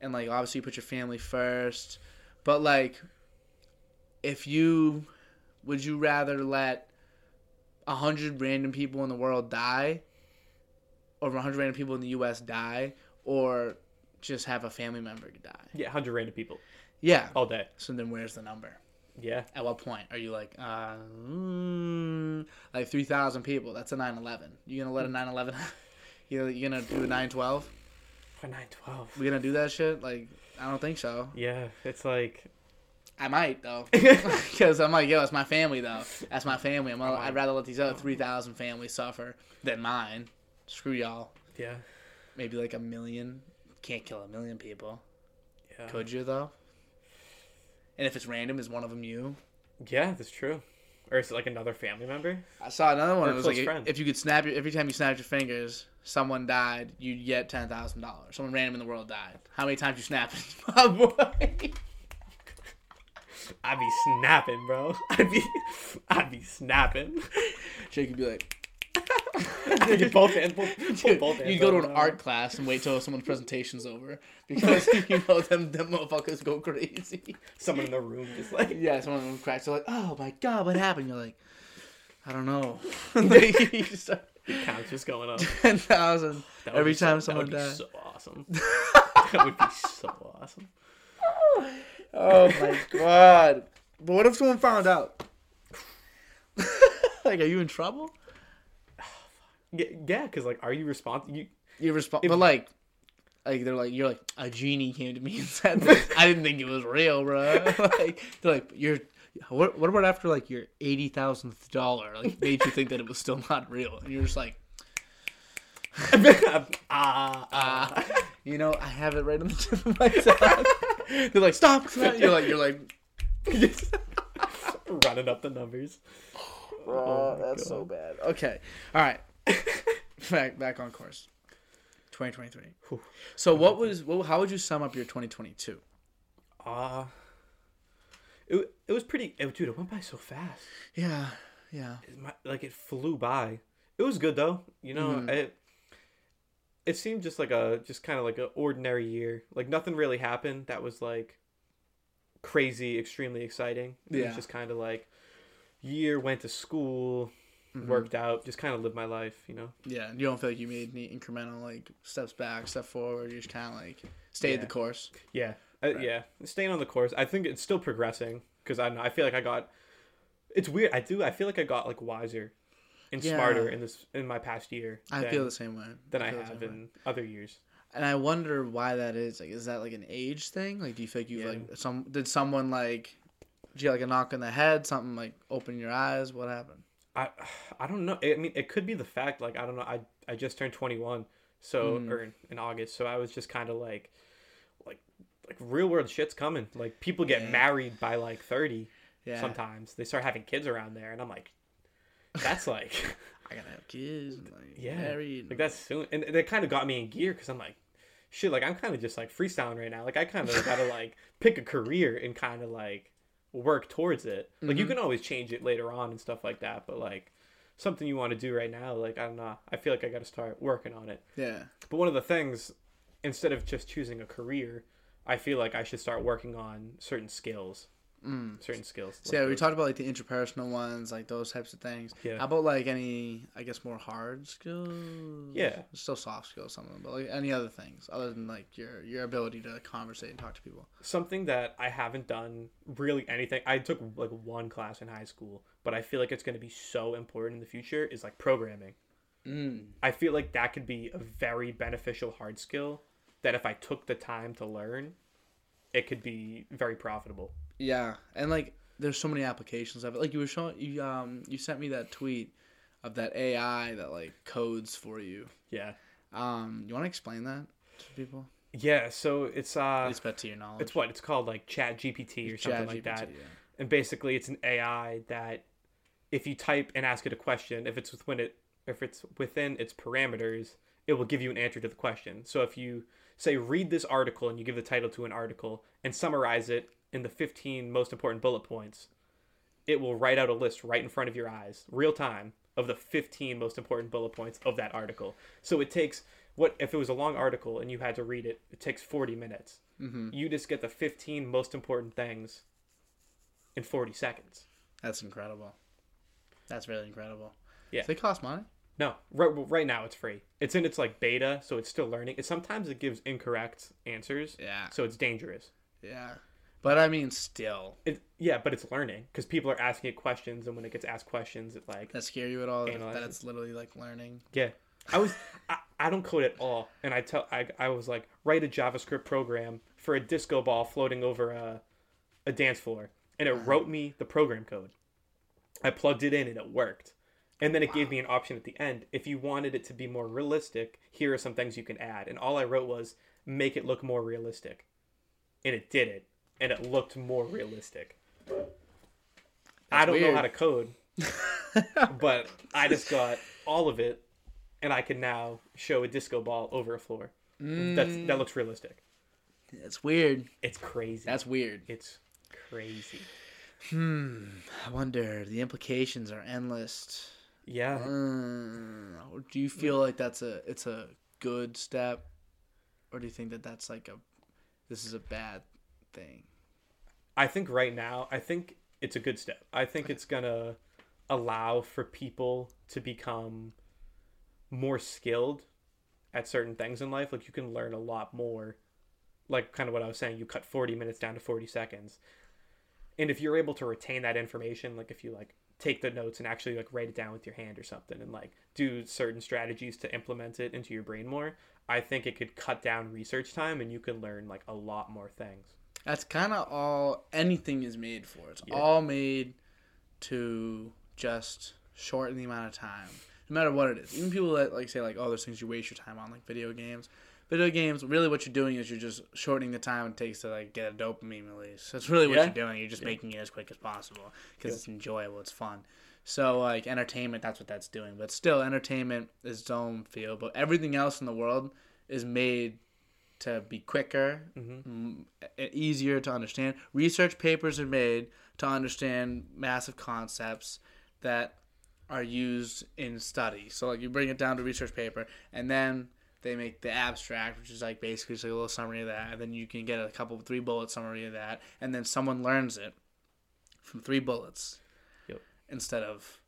and like obviously you put your family first, but like if you would you rather let a hundred random people in the world die, or a hundred random people in the U.S. die, or just have a family member die? Yeah, hundred random people Yeah. all day. So then where's the number? Yeah. At what point are you like, uh, mm, like three thousand people? That's a 9-11. You gonna let a 9-11? you you gonna do a nine twelve? Why nine twelve? We gonna do that shit? Like, I don't think so. Yeah, it's like I might though, because I'm like, yo, it's my family though. That's my family. I'm, Oh, I'd rather let these other three thousand families suffer than mine. Screw y'all. yeah, Maybe like a million. Can't kill a million people. yeah, Could you though? And if it's random, is one of them you? yeah. That's true. Or is it like another family member? I saw another one. Or It was close like friend. if you could snap your every time you snapped your fingers, someone died, you'd get ten thousand dollars. Someone random in the world died. How many times you snap it? Oh, boy. I'd be snapping, bro. I'd be, I'd be snapping. Jake would be like, Get both hands, pull, pull Dude, both you'd go to an art class and wait till someone's presentation's over because you know them them motherfuckers go crazy. Someone in the room just like Yeah, someone of them cracks. They're like, "Oh my god, what happened?" You're like, "I don't know." they start counts just going up. ten thousand every so- time that someone would be dies. so awesome. that would be so awesome. Oh my god! But what if someone found out? like, are you in trouble? Yeah, yeah, because like, are you responsible? You You respond, If- but like, like they're like, you're like a genie came to me and said this. I didn't think it was real, bro. like they're like, you're. What, what about after like your eighty thousandth dollar? Like made you think that it was still not real, and you're just like, ah ah. uh, you know, I have it right on the tip of my tongue. they're like, stop! You're like, you're like, running up the numbers. oh, my that's God. so bad. Okay, all right, back back on course. 2023. Whew. So what was what, how would you sum up your 2022? Ah. it, it was pretty, it, dude. It went by so fast. Yeah, yeah. It, my, like it flew by. It was good though. You know, Mhm. it. It seemed just like a just kind of like an ordinary year. Like nothing really happened that was like crazy, extremely exciting. It Yeah. was just kind of like year went to school, Mhm. worked out, just kind of lived my life. You know. Yeah, you don't feel like you made any incremental like steps back, step forward. You just kind of like stayed Yeah. the course. Yeah, I, Right. yeah. Staying on the course, I think it's still progressing because I don't know. I feel like I got. It's weird. I do. I feel like I got like wiser and Yeah. smarter in this in my past year. I than, feel the same way. than I the have same way. in other years. And I wonder why that is. Like, is that like an age thing? Like, do you feel like you Yeah. like some? Did someone like? Did you get, like a knock on the head? Something like open your eyes? What happened? I I don't know. I mean, it could be the fact like I don't know. I I just turned twenty one, so Mm. or in, in August, so I was just kind of like, like like real world shit's coming. Like people get Yeah. married by like thirty. Yeah, Sometimes they start having kids around there, and I'm like, that's like. I gotta have kids. And, like, Yeah, married. like that's soon and that kind of got me in gear because i'm like shit like i'm kind of just like freestyling right now like i kind of gotta like pick a career and kind of like work towards it like you Mhm. can always change it later on and stuff like that but like something you want to do right now like i don't know i feel like i gotta start working on it Yeah. but one of the things instead of just choosing a career i feel like i should start working on certain skills Mm. certain skills So yeah, we talked about like the interpersonal ones, like those types of things. Yeah. How about like any, I guess, more hard skills? Yeah. Still soft skills, some of them, but like any other things other than like your your ability to conversate and talk to people. something that I haven't done really anything. I took like one class in high school, but I feel like it's going to be so important in the future is like programming. Mm. I feel like that could be a very beneficial hard skill that if I took the time to learn, it could be very profitable. Yeah, and like there's so many applications of it. Like you were showing, you um, you sent me that tweet of that AI that like codes for you. Yeah. Um, you want to explain that to people? Yeah, so it's At uh least to your knowledge. it's what it's called like Chat GPT or something like that. Yeah. and basically it's an AI that if you type and ask it a question, if it's within it if it's within its parameters, it will give you an answer to the question. So if you say read this article and you give the title to an article and summarize it in the 15 most important bullet points, it will write out a list right in front of your eyes, real time, of the 15 most important bullet points of that article. So it takes what if it was a long article and you had to read it, it takes 40 minutes. Mhm. You just get the 15 most important things in 40 seconds. That's incredible. That's really incredible. Yeah. Do they cost money? No, right, right now it's free. It's in its like beta, so it's still learning. It sometimes it gives incorrect answers, Yeah. so it's dangerous. Yeah. But I mean, still, It yeah, but it's learning because people are asking it questions, and when it gets asked questions, it like that scare you at all? That, that it's literally like learning. yeah. I was I, I don't code at all, and I tell I, I was like write a JavaScript program for a disco ball floating over a a dance floor, and it wrote me the program code. I plugged it in and it worked. And then it gave me an option at the end. If you wanted it to be more realistic, here are some things you can add. And all I wrote was make it look more realistic. And it did it. And it looked more realistic. I don't know how to code, but I just got all of it and I can now show a disco ball over a floor. That's that looks realistic. That's weird. It's crazy. That's weird. it's crazy. Hmm. I wonder. The implications are endless. Yeah. Uh, do you feel like that's a it's a good step, or do you think that that's like a this is a bad thing? I think right now, I think it's a good step. I think it's gonna allow for people to become more skilled at certain things in life. Like you can learn a lot more. Like kind of what I was saying, you cut 40 minutes down to 40 seconds. And if you're able to retain that information, like if you like take the notes and actually like write it down with your hand or something and like do certain strategies to implement it into your brain more, I think it could cut down research time and you can learn like a lot more things. That's kind of all anything is made for. It's Yeah. all made to just shorten the amount of time, no matter what it is. Even people that like say like, oh, there's things you waste your time on, like video games. Video games, really, what you're doing is you're just shortening the time it takes to like get a dopamine release. That's really what Yeah. you're doing. You're just making it as quick as possible because it's enjoyable, it's fun. So like entertainment, that's what that's doing. But still, entertainment is its own field. But everything else in the world is made to be quicker, mm-hmm. m- e- easier to understand. Research papers are made to understand massive concepts that are used in study. So like you bring it down to research paper, and then they make the abstract, which is like basically just like a little summary of that, and then you can get a couple three bullet summary of that, and then someone learns it from three bullets Yep. instead of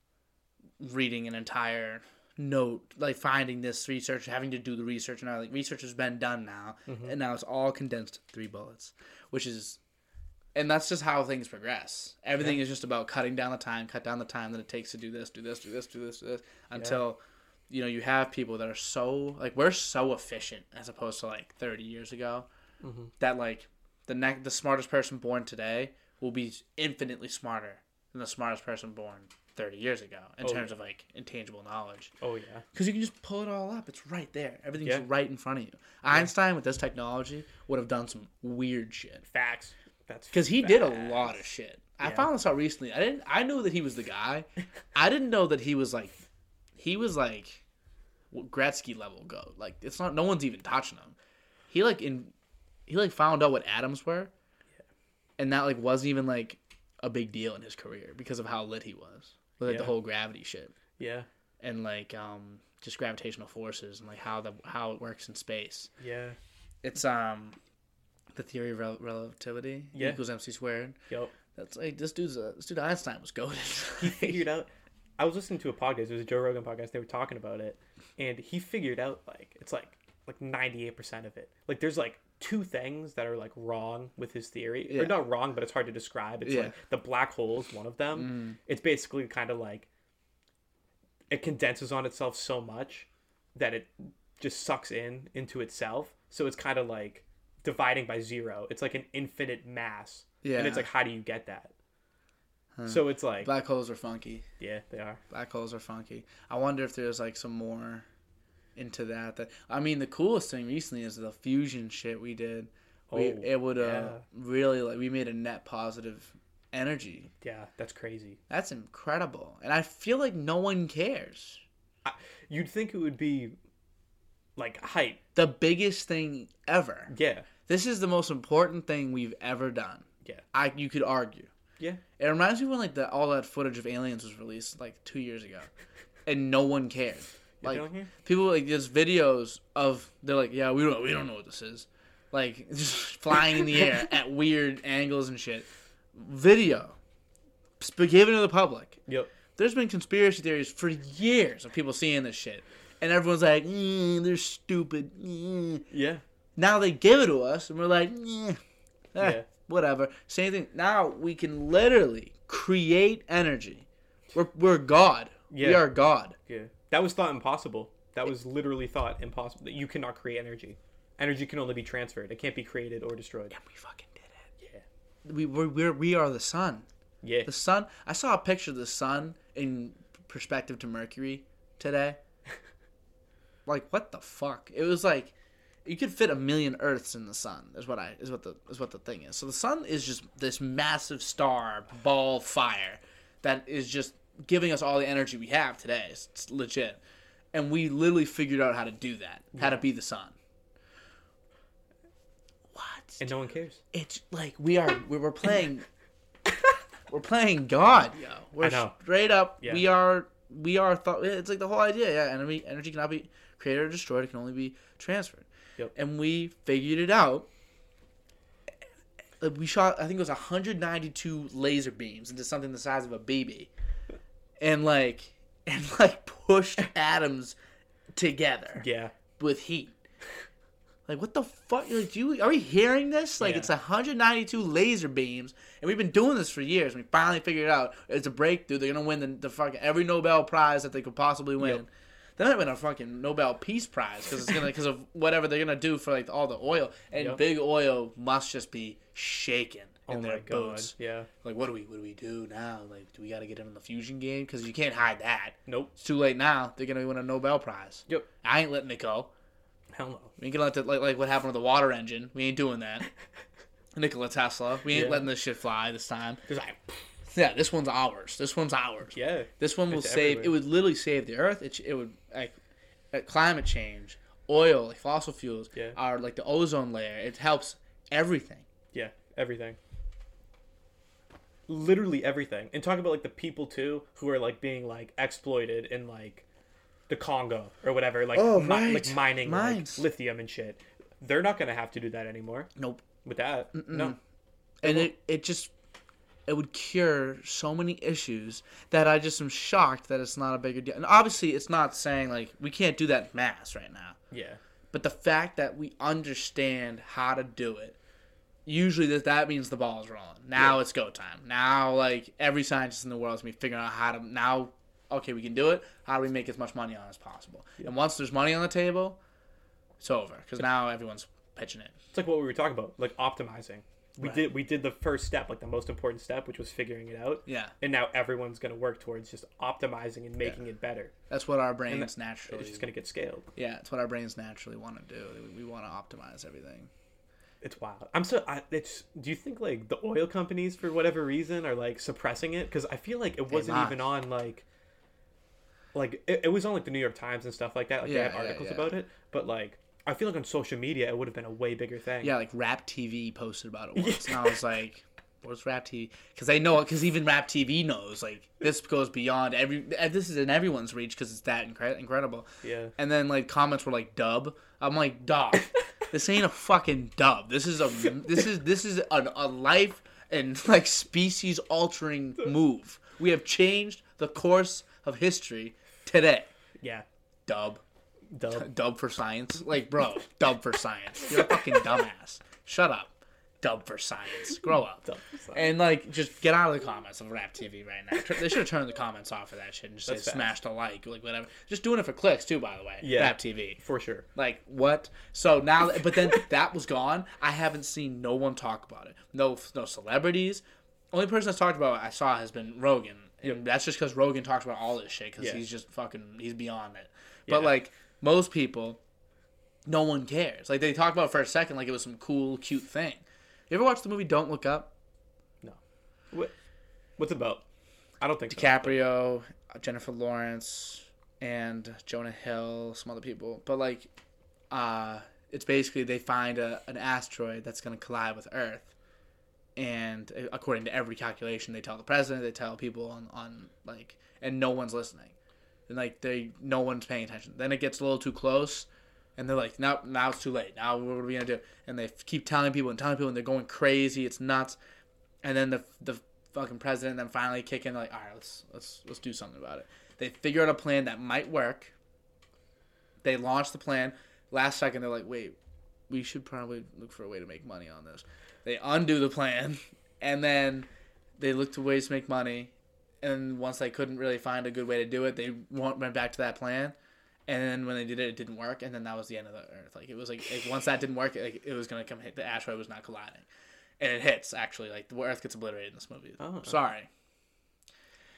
reading an entire note like finding this research having to do the research now like research has been done now. Mm-hmm. And now it's all condensed three bullets which is and that's just how things progress. Everything is just about cutting down the time cut down the time that it takes to do this do this do this do this do this until you know you have people that are so like we're so efficient as opposed to like 30 years ago mm-hmm. that like the next the smartest person born today will be infinitely smarter than the smartest person born 30 years ago in Oh, terms of like intangible knowledge. Oh yeah. because you can just pull it all up. It's right there. Everything's Yeah. right in front of you. Einstein with this technology would have done some weird shit. Facts. That's because he did a lot of shit. I found this out recently. I didn't i knew that he was the guy. I didn't know that he was like he was like gretzky level go like it's not no one's even touching him. He like in he like found out what atoms were. And that like wasn't even like a big deal in his career because of how lit he was with like the whole gravity shit Yeah. and like um just gravitational forces and like how the how it works in space Yeah. it's um the theory of rel- relativity Yeah. equals mc squared Yep. that's like this dude's a, this dude Einstein was goaded. He figured out. I was listening to a podcast. It was a Joe Rogan podcast. They were talking about it, and he figured out like it's like like ninety eight percent of it. Like there's like two things that are like wrong with his theory, Yeah. or not wrong, but it's hard to describe. It's Yeah. like the black hole is one of them. Mm. It's basically kind of like it condenses on itself so much that it just sucks in into itself. So it's kind of like dividing by zero. It's like an infinite mass. Yeah. And it's like, how do you get that? So it's like, Black holes are funky. yeah, they are. Black holes are funky. I wonder if there's like some more into that. That I mean, the coolest thing recently is the fusion shit we did. We Oh, able to uh, yeah. really like we made a net positive energy. Yeah, that's crazy. That's incredible, and I feel like no one cares. I, you'd think it would be like hype. The biggest thing ever. Yeah, This is the most important thing we've ever done. yeah, I you could argue. yeah. It reminds me when like the, all that footage of aliens was released like two years ago, and no one cared. Like people like there's videos of they're like yeah we don't we don't know what this is, like just flying in the air at weird angles and shit. Video, given to the public. Yep. There's been conspiracy theories for years of people seeing this shit, and everyone's like mm, they're stupid. mm." Yeah. Now they give it to us, and we're like, eh, eh, Yeah. whatever. Same thing. Now we can literally create energy. We're, we're God. Yeah. We are God. Yeah. That was thought impossible That was literally thought impossible. That you cannot create energy. Energy can only be transferred. It can't be created or destroyed. And we fucking did it. Yeah. We we're, we're we are the sun. Yeah. The sun. I saw a picture of the sun in perspective to Mercury today. like what the fuck? It was like you could fit a million Earths in the sun. Is what I is what the is what the thing is. So the sun is just this massive star ball fire that is just giving us all the energy we have today. It's, it's legit, and we literally figured out how to do that. How to be the sun. What? And no one cares. it's like we are—we're playing we're playing God, yo. We're I know. straight up Yeah. we are we are thought it's like the whole idea, yeah. Energy energy cannot be created or destroyed, it can only be transferred. Yep. And we figured it out. We shot I think it was 192 laser beams into something the size of a baby. And like and like pushed atoms together Yeah. with heat. Like what the fuck? Like, do you are we hearing this? Like Yeah. it's 192 laser beams, and we've been doing this for years. We finally figured it out. It's a breakthrough. They're gonna win the, the fucking every Nobel Prize that they could possibly win. Yep. They might win a fucking Nobel Peace Prize because it's gonna because of whatever they're gonna do for like all the oil. And Yep. big oil must just be shaken in Oh their my god. Yeah. Like what do we what do we do now? Like do we got to get in the fusion game? Because you can't hide that. Nope. It's too late now. They're gonna win a Nobel Prize. Yep. I ain't letting it go. Hell no. We ain't gonna let the, like like what happened with the water engine. We ain't doing that. Nikola Tesla. We ain't Yeah. letting this shit fly this time. Like, Yeah, this one's ours. This one's ours. yeah. This one will save. everywhere. It would literally save the earth. It, it would like uh, climate change, oil, like fossil fuels, Yeah. are like the ozone layer. It helps everything. Yeah. Everything. Literally everything. And talk about like the people too who are like being like exploited in like the Congo or whatever, like Oh, mi- right. like mining like, lithium and shit. They're not gonna have to do that anymore Nope. with that. No. and it, it just it would cure so many issues that I just am shocked that it's not a bigger deal. And obviously, it's not saying like we can't do that in mass right now. Yeah. But the fact that we understand how to do it, usually that that means the ball's rolling. Now Yeah. it's go time. Now like every scientist in the world is be figuring out how to now. Okay, we can do it. How do we make as much money on as possible? And once there's money on the table, it's over because now everyone's pitching it. It's like what we were talking about, like optimizing. We Right. did we did the first step, like the most important step, which was figuring it out. Yeah, And now everyone's gonna work towards just optimizing and making it better. that's what our brains that- naturally. It's just gonna get scaled. Yeah, it's what our brains naturally want to do. We want to optimize everything. It's wild. I'm so. I, it's. Do you think like the oil companies, for whatever reason, are like suppressing it? Because I feel like it wasn't even on like. Like it, it was on like the New York Times and stuff like that. Like Yeah, they had articles yeah. about it, but like I feel like on social media it would have been a way bigger thing. Yeah, like Rap TV posted about it once, and I was like, "What's Rap TV?" Because they know, because even Rap TV knows, like this goes beyond every. This is in everyone's reach because it's that incre- incredible. Yeah. And then like comments were like dub. I'm like dub. this ain't a fucking dub. This is a this is this is a, a life and like species altering move. We have changed the course of history today. Yeah. Dub. Dub. Dub for science? Like, bro, dub for science. You're a fucking dumbass. Shut up. Dub for science. Grow up. Science. And like, just get out of the comments of Rap TV right now. They should have turned the comments off for that shit and just That's say smash the like, like whatever. Just doing it for clicks too, by the way. Yeah. Rap TV. For sure. Like what? So now, but then that was gone. I haven't seen no one talk about it. No, no celebrities. Only person that's talked about it I saw has been Rogan, and that's just because Rogan talks about all this shit because Yeah. he's just fucking he's beyond it. But Yeah. like most people, no one cares. Like they talk about it for a second, like it was some cool, cute thing. You ever watch the movie Don't Look Up? No. What? What's it about? I don't think so. DiCaprio, Jennifer Lawrence, and Jonah Hill, some other people. But like, uh, it's basically they find a, an asteroid that's going to collide with Earth, and uh, according to every calculation, they tell the president, they tell people on, on like, and no one's listening, and like they no one's paying attention. Then it gets a little too close. And they're like, now, now it's too late. Now what are we gonna do? And they keep telling people and telling people, and they're going crazy. It's nuts. And then the the fucking president then finally kick in like, all right, let's let's let's do something about it. They figure out a plan that might work. They launch the plan. Last second, they're like, wait, we should probably look for a way to make money on this. They undo the plan, and then they look to ways to make money. And once they couldn't really find a good way to do it, they went back to that plan, And then when they did it, it didn't work, and then that was the end of the Earth. Like it was like, like once that didn't work, like, it was gonna come hit. The asteroid was not colliding, and it hits actually. Like the Earth gets obliterated in this movie. Oh. Sorry,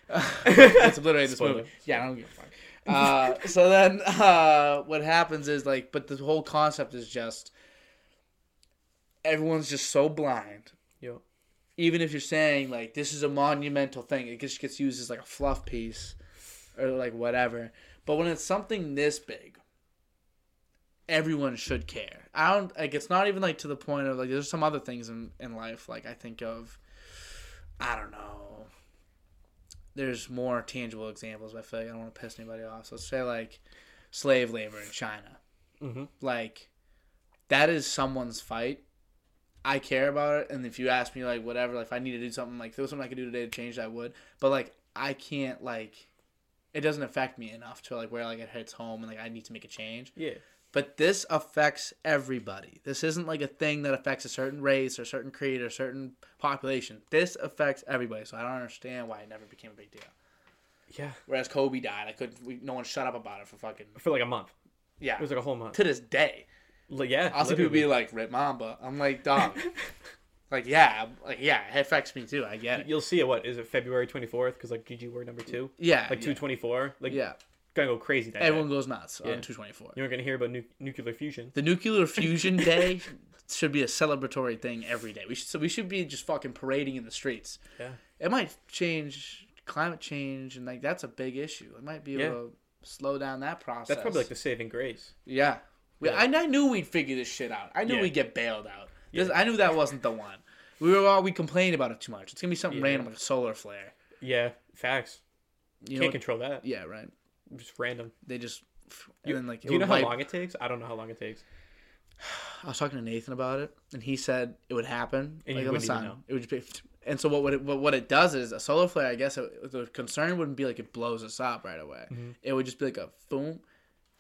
it's obliterated in this Spoiler. movie. Yeah, I don't give a fuck. Uh, so then, uh, what happens is like, but the whole concept is just everyone's just so blind Yo. even if you're saying like this is a monumental thing, it just gets used as like a fluff piece or like whatever. But when it's something this big, everyone should care. I don't like it's not even like to the point of like there's some other things in, in life like I think of I don't know. There's more tangible examples, but I feel like I don't want to piss anybody off. So let's say like slave labor in China. Mm-hmm. Like that is someone's fight. I care about it, and if you ask me like whatever, like if I need to do something, like if there was something I could do today to change, I would. But like I can't like, it doesn't affect me enough to like where like it hits home and like I need to make a change. Yeah. But this affects everybody. This isn't like a thing that affects a certain race or certain creed or certain population. This affects everybody. So I don't understand why it never became a big deal. Yeah. Whereas Kobe died, I couldn't. We, no one shut up about it for fucking For like a month. yeah. It was like a whole month. to this day. Like, yeah. I'll see people be like, Rip Mamba. I'm like, dog. like, yeah, like, yeah, it affects me too. I get it. You'll see it. What is it? February twenty fourth? Because like Gigi word number two. Yeah. Like yeah. two twenty four. Like Yeah. gonna go crazy that Everyone day. goes nuts Yeah. on 224. You aren't gonna hear about nu- nuclear fusion. The nuclear fusion day should be a celebratory thing every day. We should so we should be just fucking parading in the streets. Yeah. It might change climate change and like that's a big issue. It might be able Yeah. to slow down that process. That's probably like the saving grace. Yeah. We, Yeah. I, I knew we'd figure this shit out. I knew we'd get bailed out. This, I knew that wasn't the one. We were all we complained about it too much. It's gonna be something Yeah. random like a solar flare. Yeah. Facts. You Can't know? control that. Yeah, right. Just random. They just and then like Do you know it how long it takes? I don't know how long it takes. I was talking to Nathan about it, and he said it would happen And like you on the wouldn't even sun. know. It would just be, and so what would it, what, what it does is a solar flare. I guess it, the concern wouldn't be like it blows us up right away. Mm-hmm. It would just be like a boom.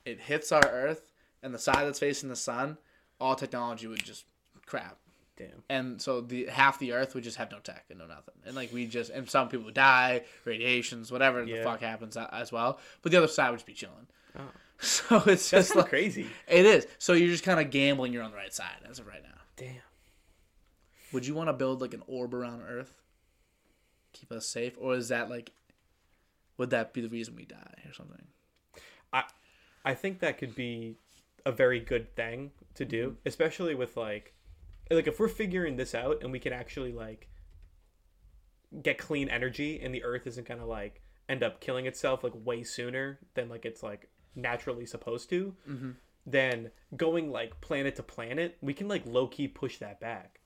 It hits our Earth, and the side that's facing the sun, all technology would just crap. Damn. And so the half the Earth would just have no tech and no nothing, and like we just and some people would die, radiations, whatever the fuck happens as well. But the other side would just be chilling. Oh. So it's That's just like crazy. it is. So you're just kind of gambling you're on the right side as of right now. Damn. Would you want to build like an orb around Earth? Keep us safe? Or is that like would that be the reason we die or something? I, I think that could be a very good thing to do, Mm-hmm. especially with like like if we're figuring this out and we can actually like get clean energy and the earth isn't to like end up killing itself like way sooner than like it's like naturally supposed to, Mm-hmm. then going like planet to planet, we can like low key push that back.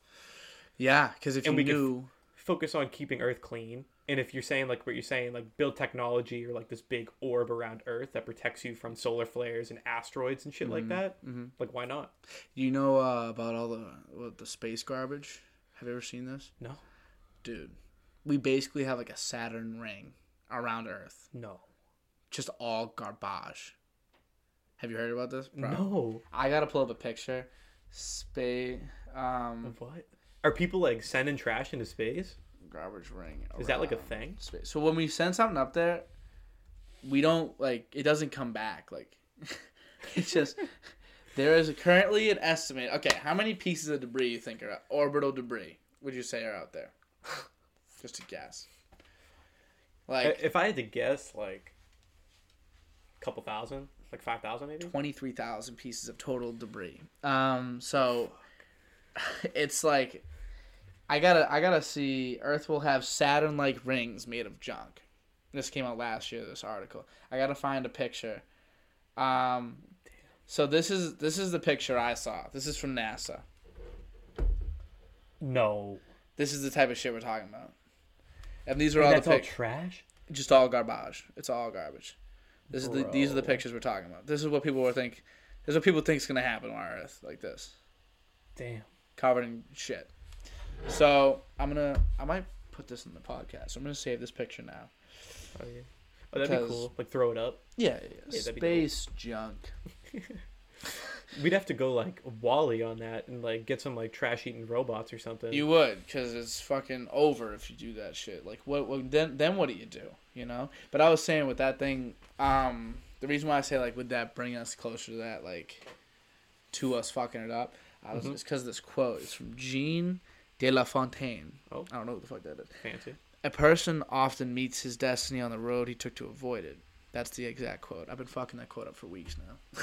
Yeah, because if And you we knew Focus on keeping Earth clean. And if you're saying like what you're saying, like build technology or like this big orb around Earth that protects you from solar flares and asteroids and shit like that, like why not? Do you know uh, about all the what, the space garbage. Have you ever seen this, No, dude? We basically have like a Saturn ring around Earth, no, just all garbage. Have you heard about this? bro? no. I gotta pull up a picture. Space um What? Are people like sending trash into space? Garbage ring. Is that like a thing? space. So when we send something up there, we don't like it doesn't come back. Like it's just there is currently an estimate. Okay, how many pieces of debris you think are orbital debris? Would you say are out there? Just a guess. Like if I had to guess, like a couple thousand, like five thousand maybe. twenty three thousand pieces of total debris. Um, so it's like I gotta I gotta see. Earth will have Saturn like rings made of junk. This came out last year. This article. I gotta find a picture. Um, so this is this is the picture I saw. This is from NASA. No, This is the type of shit we're talking about. And these are all that's the all trash. just all garbage. It's all garbage. This is the these are the pictures we're talking about. This is what people were think. This is what people think is gonna happen on Earth like this. Damn. covered in shit. So I'm gonna I might put this in the podcast. I'm gonna save this picture now. Oh, yeah. oh that'd be Because- cool. Like throw it up. Yeah, yeah, Yeah, that'd be space junk. We'd have to go like WALL-E on that and like get some like trash eating robots or something. You would, cause it's fucking over if you do that shit. Like what? what then then what do you do? You know. But I was saying with that thing, um, the reason why I say like would that bring us closer to that like to us fucking it up? I was it's because this quote is from Jean de La Fontaine. Oh. I don't know what the fuck that is. Fancy. A person often meets his destiny on the road he took to avoid it. That's the exact quote. I've been fucking that quote up for weeks now.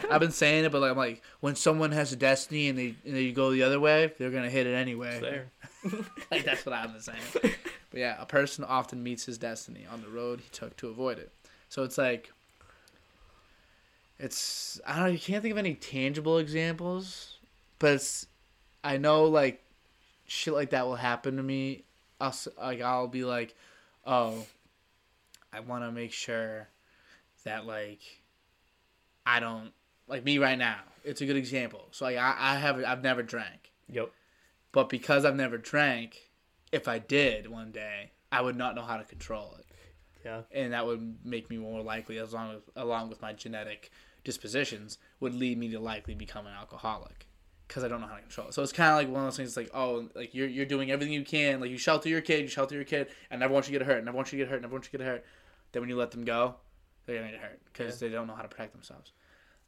I've been saying it, but like, I'm like, when someone has a destiny and they and they go the other way, they're gonna hit it anyway. Like that's what I've been saying. But yeah, a person often meets his destiny on the road he took to avoid it. So it's like, it's I don't know. You can't think of any tangible examples, but it's I know like shit like that will happen to me. I'll like I'll be like, oh, I want to make sure that like I don't like me right now. It's a good example. So like I, I have I've never drank. Yep. But because I've never drank, if I did one day, I would not know how to control it, Yeah. and that would make me more likely, as long as along with my genetic dispositions, would lead me to likely become an alcoholic, because I don't know how to control it. So it's kind of like one of those things, like oh, like you're you're doing everything you can, like you shelter your kid, you shelter your kid, and never want you to get hurt, never want you to get hurt, never want you to get hurt. Then when you let them go, they're gonna get hurt because they don't know how to protect themselves.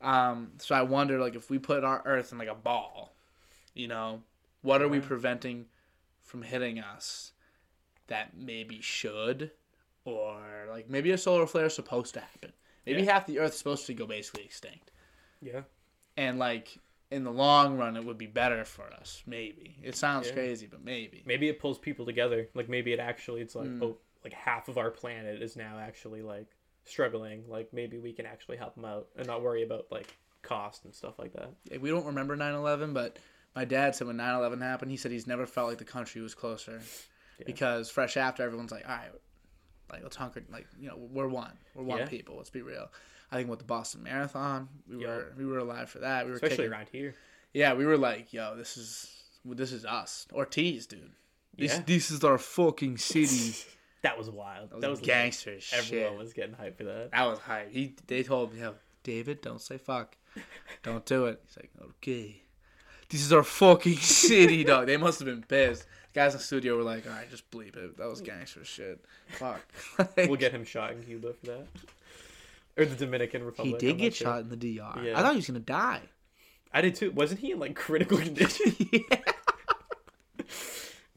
Um, so I wonder, like, if we put our Earth in like a ball, you know, what are we preventing from hitting us that maybe should, or like maybe a solar flare is supposed to happen. Maybe Yeah. half the Earth's supposed to go basically extinct, Yeah. and like in the long run, it would be better for us. Maybe it sounds Yeah. crazy, but maybe. Maybe it pulls people together. Like maybe it actually it's like Mm. oh like half of our planet is now actually like struggling. Like maybe we can actually help them out and not worry about like cost and stuff like that. We don't remember 9-11, but my dad said when 9-11 happened, he said he's never felt like the country was closer. Yeah. Because fresh after, everyone's like, all right, like, let's hunker, like, you know, we're one. We're one people. Let's be real. I think with the Boston Marathon, we Yeah. were we were alive for that. We were Especially kicking, around here. Yeah, we were like, yo, this is this is us. Ortiz, dude. This, Yeah. this is our fucking city. That was wild. That was, That was gangster as Everyone was getting hyped for that. That was hype. He they told me, yo, David, don't say fuck. Don't do it. He's like, okay. This is our fucking city, dog. They must have been pissed. guys in the studio were like, all right, just bleep it. That was gangster shit. Fuck. We'll get him shot in Cuba for that. Or the Dominican Republic. he did I'm get not sure. shot in the DR. Yeah. I thought he was gonna die. I did too. Wasn't he in like critical condition? yeah.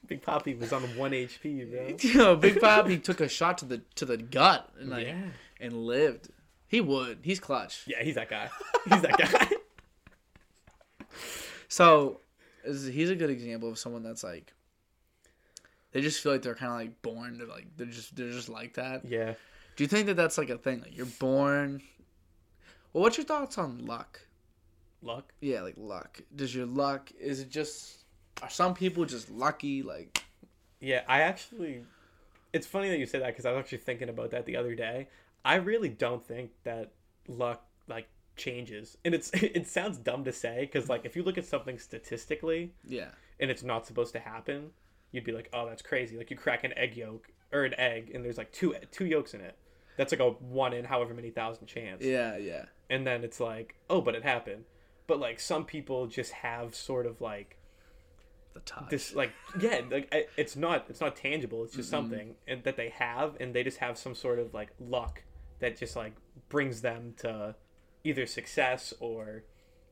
Big Papi was on one HP, bro. Yo, Big Bob, he took a shot to the to the gut and like yeah. and lived. He would. He's clutch. Yeah, he's that guy. He's that guy. So, is, he's a good example of someone that's like, they just feel like they're kind of like born to like they're just they're just like that. yeah. Do you think that that's like a thing? Like you're born. Well, what's your thoughts on luck? Luck. Yeah, like luck. Does your luck? Is it just? Are some people just lucky? Like, Yeah, I actually. It's funny that you say that because I was actually thinking about that the other day. I really don't think that luck like changes, and it's it sounds dumb to say because like if you look at something statistically yeah, and it's not supposed to happen, you'd be like, oh, that's crazy. Like you crack an egg yolk or an egg, and there's like two two yolks in it. That's like a one in however many thousand chance. yeah, yeah. and then it's like oh but it happened but like some people just have sort of like The touch. this like yeah like it's not it's not tangible it's just something and that they have and they just have some sort of like luck that just like brings them to either success or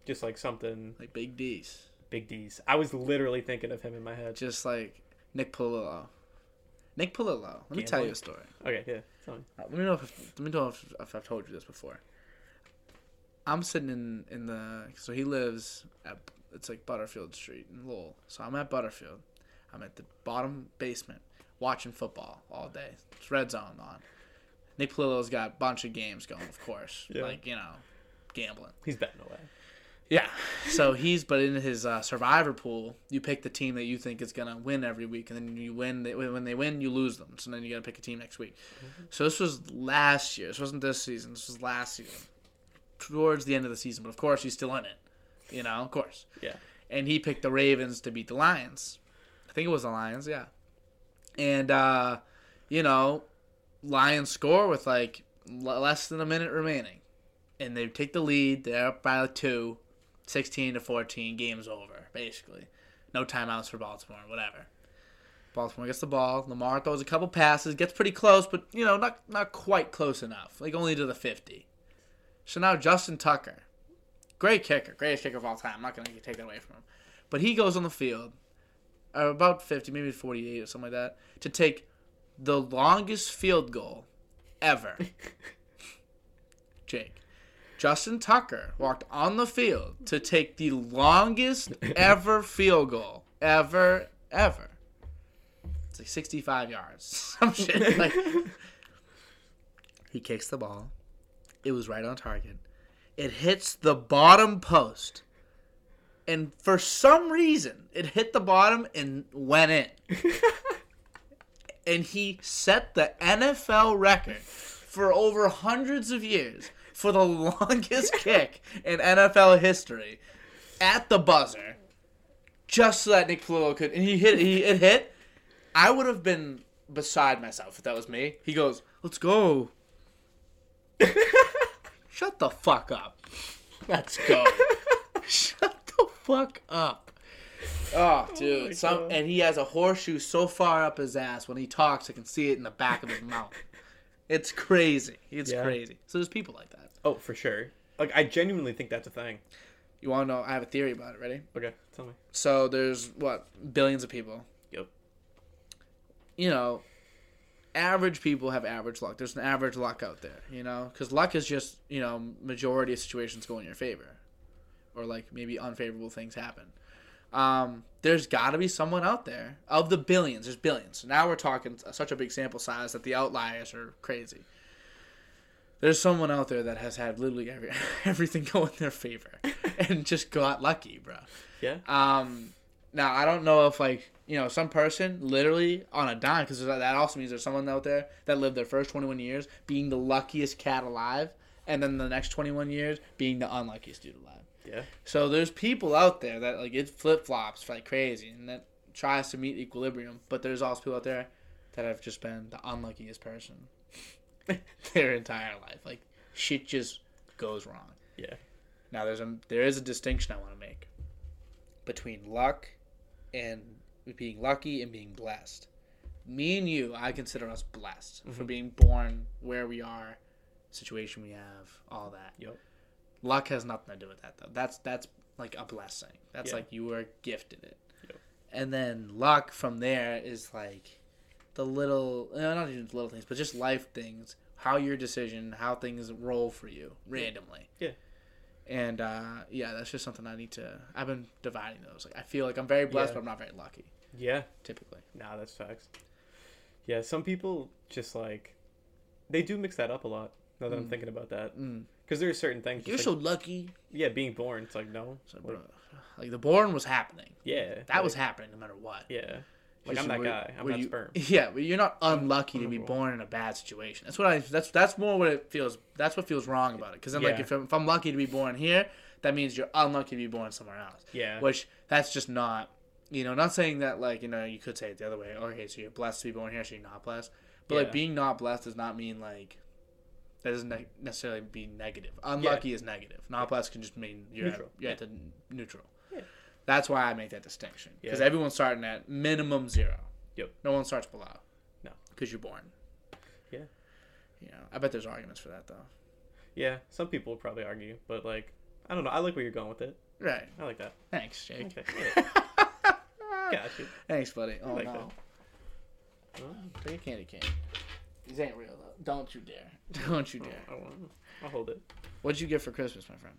just like something like Big D's. big d's i was literally thinking of him in my head Just like Nick Polillo. Nick Polillo. Let me tell you a story. okay yeah tell me. Uh, let me know if let me know if, if I've told you this before. I'm sitting in in the so he lives at it's like Butterfield Street in Lowell. So I'm at Butterfield. I'm at the bottom basement watching football all day. It's red zone on. Nick Polillo's got a bunch of games going, of course. Yeah. Like you know, gambling. he's betting away Yeah. So he's but in his uh, survivor pool, you pick the team that you think is gonna win every week, and then you win. They, when they win, you lose them. So then you gotta pick a team next week. So this was last year. This wasn't this season. This was last season. Towards the end of the season, but of course he's still in it. You know, of course. yeah And he picked the Ravens to beat the Lions. I think it was the Lions, yeah. And uh, you know, Lions score with like l- less than a minute remaining, and they take the lead. They're up by like two. 16 to 14, game's over, basically. No timeouts for Baltimore, whatever. Baltimore gets the ball. Lamar throws a couple passes, gets pretty close, but you know, not not quite close enough. Like only to the 50. So now Justin Tucker, great kicker, greatest kicker of all time. I'm not gonna take that away from him, but he goes on the field, uh, about 50, maybe 48 or something like that, to take the longest field goal ever. Jake. Justin Tucker walked on the field to take the longest ever field goal ever ever. It's like 65 yards. Some shit like he kicks the ball. It was right on target. It hits the bottom post. And for some reason, it hit the bottom and went in. and he set the NFL record for over hundreds of years for the longest kick in NFL history at the buzzer, just so that Nick Polillo could. And he hit. He it hit. I would have been beside myself if that was me. He goes, "Let's go." Shut the fuck up. Let's go. Shut the fuck up. Oh, oh dude. my Some and he has a horseshoe so far up his ass when he talks, I can see it in the back of his mouth. It's crazy. It's Yeah. crazy. So there's people like that. Oh, for sure. Like I genuinely think that's a thing. You want to know? I have a theory about it. Ready? Okay, tell me. So there's what billions of people. Yep. You know, average people have average luck. There's an average luck out there. You know, because luck is just you know majority of situations go in your favor, or like maybe unfavorable things happen. Um, there's got to be someone out there of the billions. There's billions. So now we're talking such a big sample size that the outliers are crazy. There's someone out there that has had literally every, everything go in their favor and just got lucky, bro. Yeah. Um, now I don't know if like you know some person literally on a dime because that also means there's someone out there that lived their first 21 years being the luckiest cat alive, and then the next 21 years being the unluckiest dude alive. Yeah. So there's people out there that like it flip flops like crazy and that tries to meet equilibrium, but there's also people out there that have just been the unluckiest person their entire life. Like shit just goes wrong. Yeah. Now there's a there is a distinction I want to make between luck and being lucky and being blessed. Me and you, I consider us blessed for mm-hmm. being born where we are, situation we have, all that. Yep. Luck has nothing to do with that though. That's that's like a blessing. That's Yeah. like you were gifted it. Yep. And then luck from there is like the little not even little things, but just life things. How your decision, how things roll for you randomly. Yeah. And uh, yeah, that's just something I need to. I've been dividing those. Like I feel like I'm very blessed, Yeah. but I'm not very lucky. Yeah. Typically. Nah, that's facts. Yeah, some people just like they do mix that up a lot. Now that I'm Mm. thinking about that, Mm. because there are certain things. You're just so lucky. yeah, being born. It's like no. So, like, bro, like the born was happening. yeah. That like, was happening no matter what. Yeah. Like I'm that were- guy. I'm not you- sperm. Yeah, but you're not unlucky to be born in a bad situation. That's what I. That's that's more what it feels. That's what feels wrong about it. Because then, like, Yeah. if I'm, if I'm lucky to be born here, that means you're unlucky to be born somewhere else. Yeah. Which that's just not. You know, not saying that like you know you could say it the other way. Okay, so you're blessed to be born here, so you're not blessed. But like being not blessed does not mean like. That doesn't ne- necessarily be negative. Unlucky is negative. Not blessed can just mean you're Neutral. At, you're at the neutral. Yeah. That's why I make that distinction because Yeah. everyone's starting at minimum zero. Yep. No one starts below. No. Because you're born. Yeah. You know, I bet there's arguments for that though. Yeah. Some people probably argue, but like I don't know. I like where you're going with it. Right. I like that. Thanks, Jake. Okay. Yeah. Got you. Thanks, buddy. Oh like no. that. Oh, Take a candy cane. These ain't real though. Don't you dare. Don't you oh, dare. I want. I'll hold it. What'd you get for Christmas, my friend?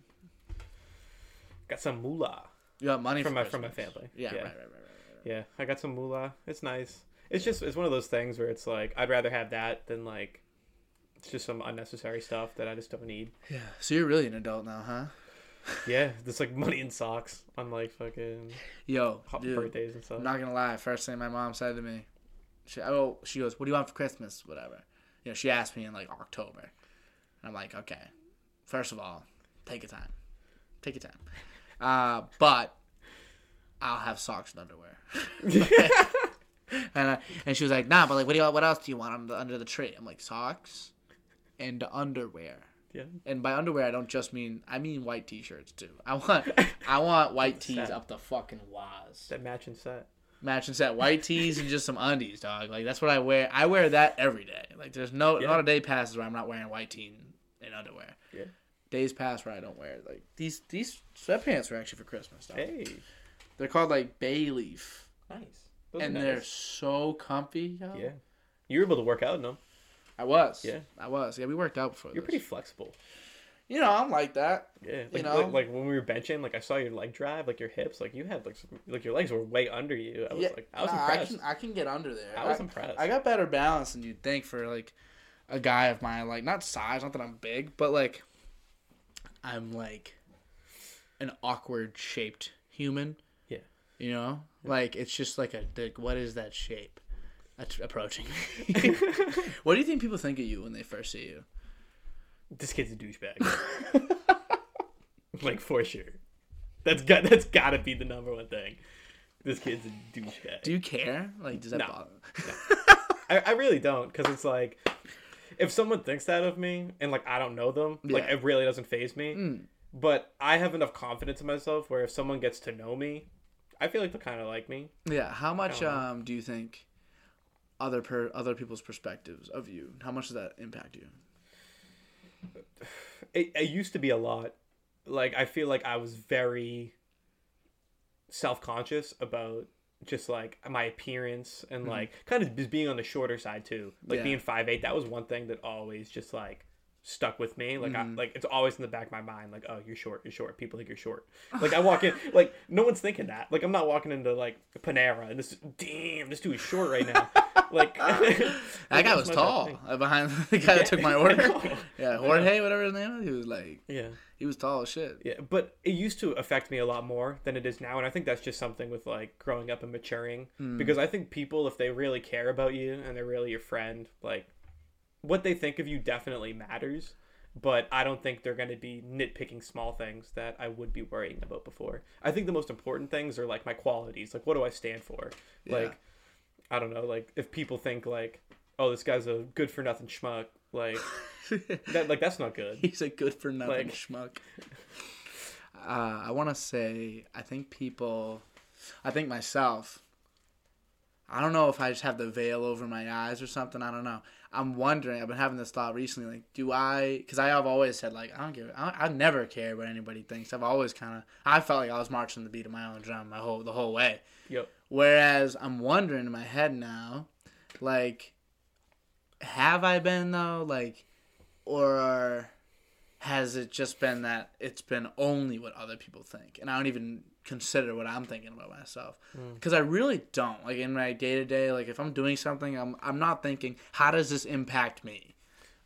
Got some moolah. You got money From my- from my family. Yeah, Yeah. right, right, right, right, right. Yeah, I got some moolah. It's nice. It's just it's one of those things where it's like I'd rather have that than like it's just some unnecessary stuff that I just don't need. Yeah. So you're really an adult now, huh? Yeah, it's like money and socks on like fucking Yo, dude. birthdays and stuff. I'm not gonna lie. First thing my mom said to me, she oh she goes, "What do you want for Christmas?" Whatever. You know, she asked me in like October, and I'm like, okay. First of all, take your time, take your time. Uh, but I'll have socks and underwear. and I, and she was like, nah, but like, what do you what else do you want under under the tree? I'm like, socks and underwear. yeah, And by underwear, I don't just mean I mean white t-shirts too. I want I want white tees up the fucking waz that matching set. matching set white tees and just some undies, dog. Like that's what I wear. I wear that every day. Like there's no Yeah. not a day passes where I'm not wearing white tee and underwear. Yeah. Days pass where I don't wear it. Like these these sweatpants were actually for Christmas. Though. Hey, They're called like bay leaf, nice. Those and nice. they're so comfy. Yo. yeah. You were able to work out in them. I was. Yeah. I was. Yeah, we worked out before. You're this. pretty flexible. You know, I'm like that. Yeah, like, know? like, like when we were benching, like I saw your leg drive, like your hips, like you had like some, like your legs were way under you. I was yeah, like, I was nah, impressed. I can, I can get under there. I was impressed. I got better balance than you'd think for like a guy of my like not size, not that I'm big, but like I'm like an awkward shaped human. Yeah. You know, like it's just like a like, what is that shape? That's approaching me. what do you think people think of you when they first see you? this kid's a douchebag. like for sure. That's got that's got to be the number one thing. This kid's a douchebag. Do you care? Like, does that No. bother? I, I really don't, because it's like, if someone thinks that of me and like I don't know them, like it really doesn't phase me. Mm. But I have enough confidence in myself where if someone gets to know me, I feel like they kind of like me. Yeah. How much um do you think other per other people's perspectives of you? How much does that impact you? It, it used to be a lot. Like I feel like I was very self conscious about just like my appearance and mm-hmm. like kind of just being on the shorter side too. Like Yeah. being five eight, that was one thing that always just like stuck with me. Like. I mm-hmm. like it's always in the back of my mind. Like oh you're short, you're short. People think you're short. Like I walk in, like no one's thinking that. Like I'm not walking into like Panera and this damn this dude is short right now. Like That guy was tall. Uh, Behind the guy that took my order. Yeah, Jorge, whatever his name was. He was like, Yeah. he was tall as shit. Yeah, but it used to affect me a lot more than it is now, and I think that's just something with like growing up and maturing. Mm. Because I think people, if they really care about you and they're really your friend, like what they think of you definitely matters. But I don't think they're going to be nitpicking small things that I would be worrying about before. I think the most important things are like my qualities. Like, what do I stand for? Yeah. Like, I don't know. Like, if people think like, oh, this guy's a good for nothing schmuck, like that, like that's not good. He's a good for nothing Like- schmuck. Uh, I want to say, I think people, I think myself, I don't know if I just have the veil over my eyes or something. I don't know. I'm wondering. I've been having this thought recently. Like, do I? Because I have always said like I don't give. I, I never care what anybody thinks. I've always kind of. I felt like I was marching the beat of my own drum my whole the whole way. Yep. Whereas I'm wondering in my head now, like, have I been though? Like, or has it just been that it's been only what other people think, and I don't even consider what I'm thinking about myself hmm. because I really don't. Like in my day to day, like if I'm doing something, I'm I'm not thinking how does this impact me.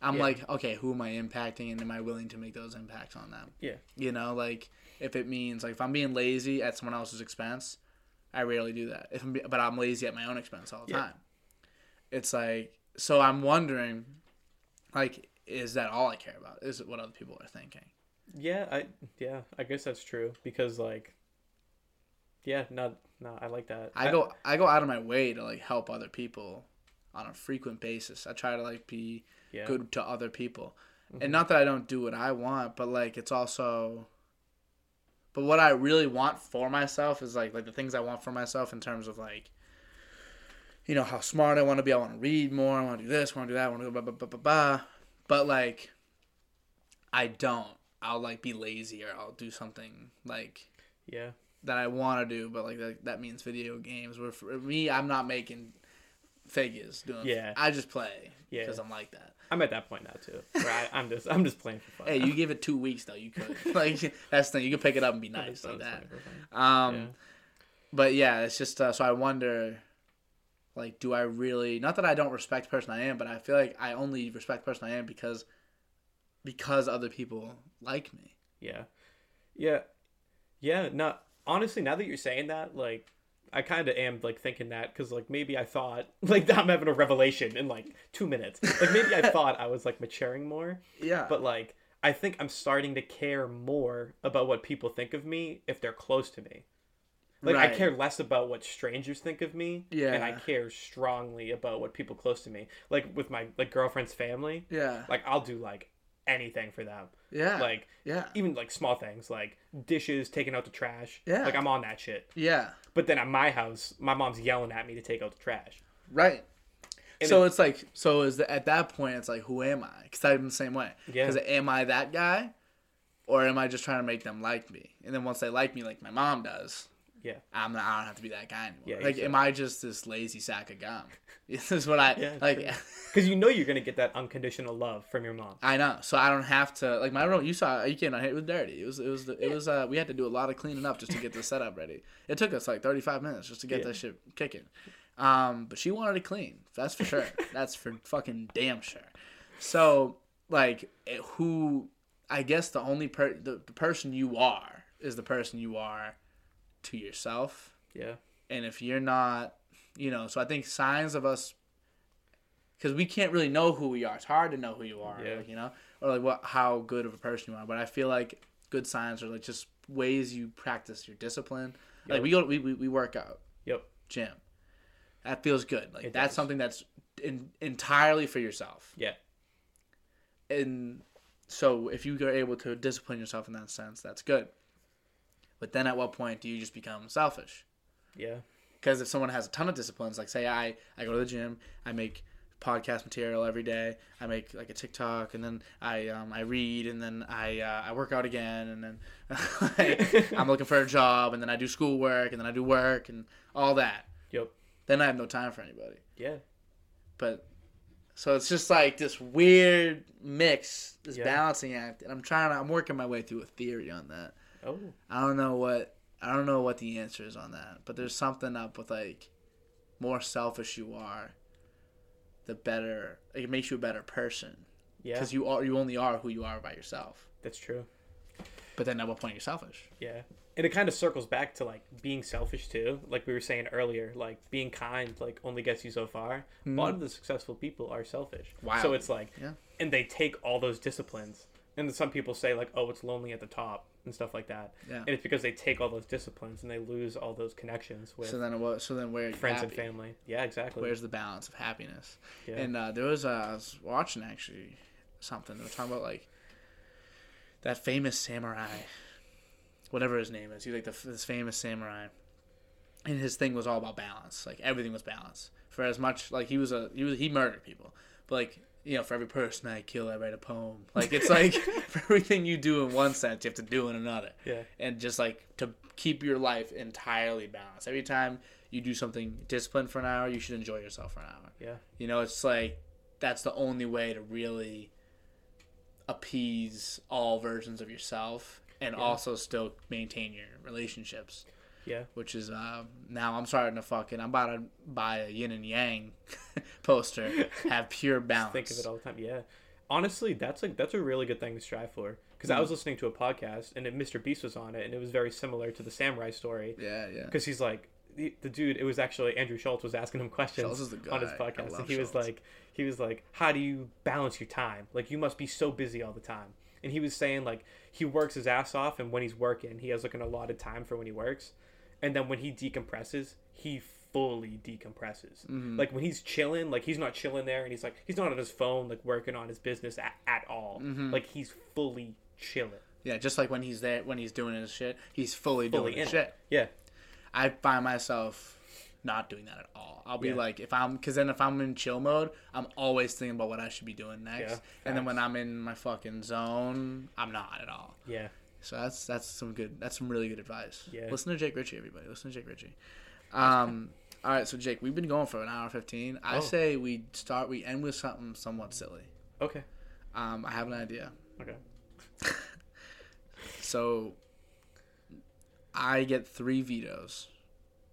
I'm Yeah. like, okay, who am I impacting, and am I willing to make those impacts on them? Yeah. You know, like if it means like if I'm being lazy at someone else's expense, I rarely do that. If I'm, but I'm lazy at my own expense all the Yeah. time. It's like so I'm wondering, like, is that all I care about? Is it what other people are thinking? Yeah, I yeah, I guess that's true because like yeah, no, no, I like that. I go I go out of my way to like help other people on a frequent basis. I try to like be yeah, good to other people. And mm-hmm. not that I don't do what I want, but like it's also but what I really want for myself is like like the things I want for myself in terms of like you know how smart I want to be. I want to read more. I want to do this. I want to do that. I want to go blah blah blah blah blah. But like I don't. I'll like be lazy or I'll do something like yeah, that I want to do, but like that, that means video games. Where for me, I'm not making figures doing. Yeah. I just play Yeah. because I'm like that. I'm at that point now too. Where I, I'm just I'm just playing for fun. Hey, you give it two weeks though. You could like that's the thing. You could pick it up and be nice like that. playing for fun. Um, Yeah. but yeah, it's just uh, so I wonder. Like, do I really? Not that I don't respect the person I am, but I feel like I only respect the person I am because, because other people like me. Yeah. Yeah. Yeah. No, honestly, now that you're saying that, like, I kind of am like thinking that because like maybe I thought like I'm having a revelation in like two minutes. Like maybe I thought I was like maturing more, Yeah. but like I think I'm starting to care more about what people think of me if they're close to me. Like I care less about what strangers think of me, Yeah. and I care strongly about what people close to me. Like with my like girlfriend's family, yeah. like I'll do like anything for them. Yeah. Like yeah. even like small things like dishes, taking out the trash. Yeah. Like I'm on that shit. Yeah. But then at my house, my mom's yelling at me to take out the trash. Right. And so it's like, so is the, at that point, it's like, who am I? Because I'm the same way. Yeah. Because am I that guy? or am I just trying to make them like me? And then once they like me, like my mom does, Yeah. I'm not. I don't have to be that guy anymore. Yeah, like, exactly. am I just this lazy sack of gum? this is what I Yeah, like. Because you know you're gonna get that unconditional love from your mom. I know, so I don't have to like my room. You saw you can't. It was dirty. It was. It was. The, it was. Uh, we had to do a lot of cleaning up just to get the setup ready. It took us like 35 minutes just to get Yeah. that shit kicking. Um, but she wanted it clean. That's for sure. That's for fucking damn sure. So like, it- who? I guess the only per the, the person you are is the person you are to yourself. Yeah. And if you're not, you know, so I think signs of us, because we can't really know who we are. It's hard to know who you are, Yeah. like, you know, or like what how good of a person you are. But I feel like good signs are like just ways you practice your discipline. Like we go, we, we we work out, Yep. gym. That feels good. Like It that's does. something that's in, entirely for yourself. Yeah. And so if you are able to discipline yourself in that sense, that's good. But then at what point do you just become selfish? Yeah. because if someone has a ton of disciplines like say i i go to the gym i make podcast material every day i make like a tiktok and then i um, i read and then i uh, i work out again and then like, i'm looking for a job and then i do schoolwork and then i do work and all that Yep. then i have no time for anybody Yeah. but so it's just like this weird mix this Yeah. balancing act and i'm trying to i'm working my way through a theory on that Oh. I don't know what I don't know what the answer is on that, but there's something up with like more selfish you are, the better it makes you a better person Yeah. because you are you only are who you are by yourself. That's true. But then at what point you're selfish? Yeah. And it kind of circles back to like being selfish too. Like we were saying earlier, like being kind like only gets you so far. A lot of mm-hmm. the successful people are selfish. Wow. So it's like Yeah. and they take all those disciplines. And some people say like, "Oh, it's lonely at the top." And stuff like that. Yeah. And it's because they take all those disciplines and they lose all those connections with So then what? So then where friends happy? and family. Yeah, exactly. Where's the balance of happiness? yeah. And uh, there was uh, I was watching actually something. They were talking about like that famous samurai, whatever his name is. He's like the, this famous samurai, and his thing was all about balance. Like everything was balance. For as much like he was a he was he murdered people, but like you know for every person I kill I write a poem. Like it's like for everything you do in one sense you have to do in another yeah. and just like to keep your life entirely balanced. Every time you do something disciplined for an hour, you should enjoy yourself for an hour. Yeah. You know, it's like that's the only way to really appease all versions of yourself and Yeah. also still maintain your relationships. Yeah. Which is um, now I'm starting to fucking I'm about to buy a yin and yang poster, have pure balance. Think of it all the time. Yeah. Honestly, that's like that's a really good thing to strive for. Because Mm. I was listening to a podcast and it, Mr. Beast was on it, and it was very similar to the samurai story. Yeah, yeah. Because he's like the, the dude. It was actually Andrew Schulz was asking him questions on his podcast, and he was like, he was like, how do you balance your time? Like you must be so busy all the time. And he was saying like he works his ass off, and when he's working, he has like an allotted time for when he works, and then when he decompresses, he fully decompresses. Mm-hmm. Like when he's chilling, like he's not chilling there, and he's like he's not on his phone, like working on his business at, at all. Mm-hmm. Like he's fully chilling, Yeah, just like when he's there, when he's doing his shit, he's fully, fully doing in his it. shit. Yeah, I find myself not doing that at all. I'll be Yeah. like, if I'm, because then if I'm in chill mode, I'm always thinking about what I should be doing next. Yeah, and then when. I'm in my fucking zone, I'm not at all. yeah, So that's that's some good, that's some really good advice. Yeah. Listen to Jake Ritchie, everybody. Listen to Jake Ritchie. Um. all right, so Jake, we've been going for an hour fifteen. I Oh. say we start, we end with something somewhat silly. okay, Um, I have an idea. okay, So I get three vetoes,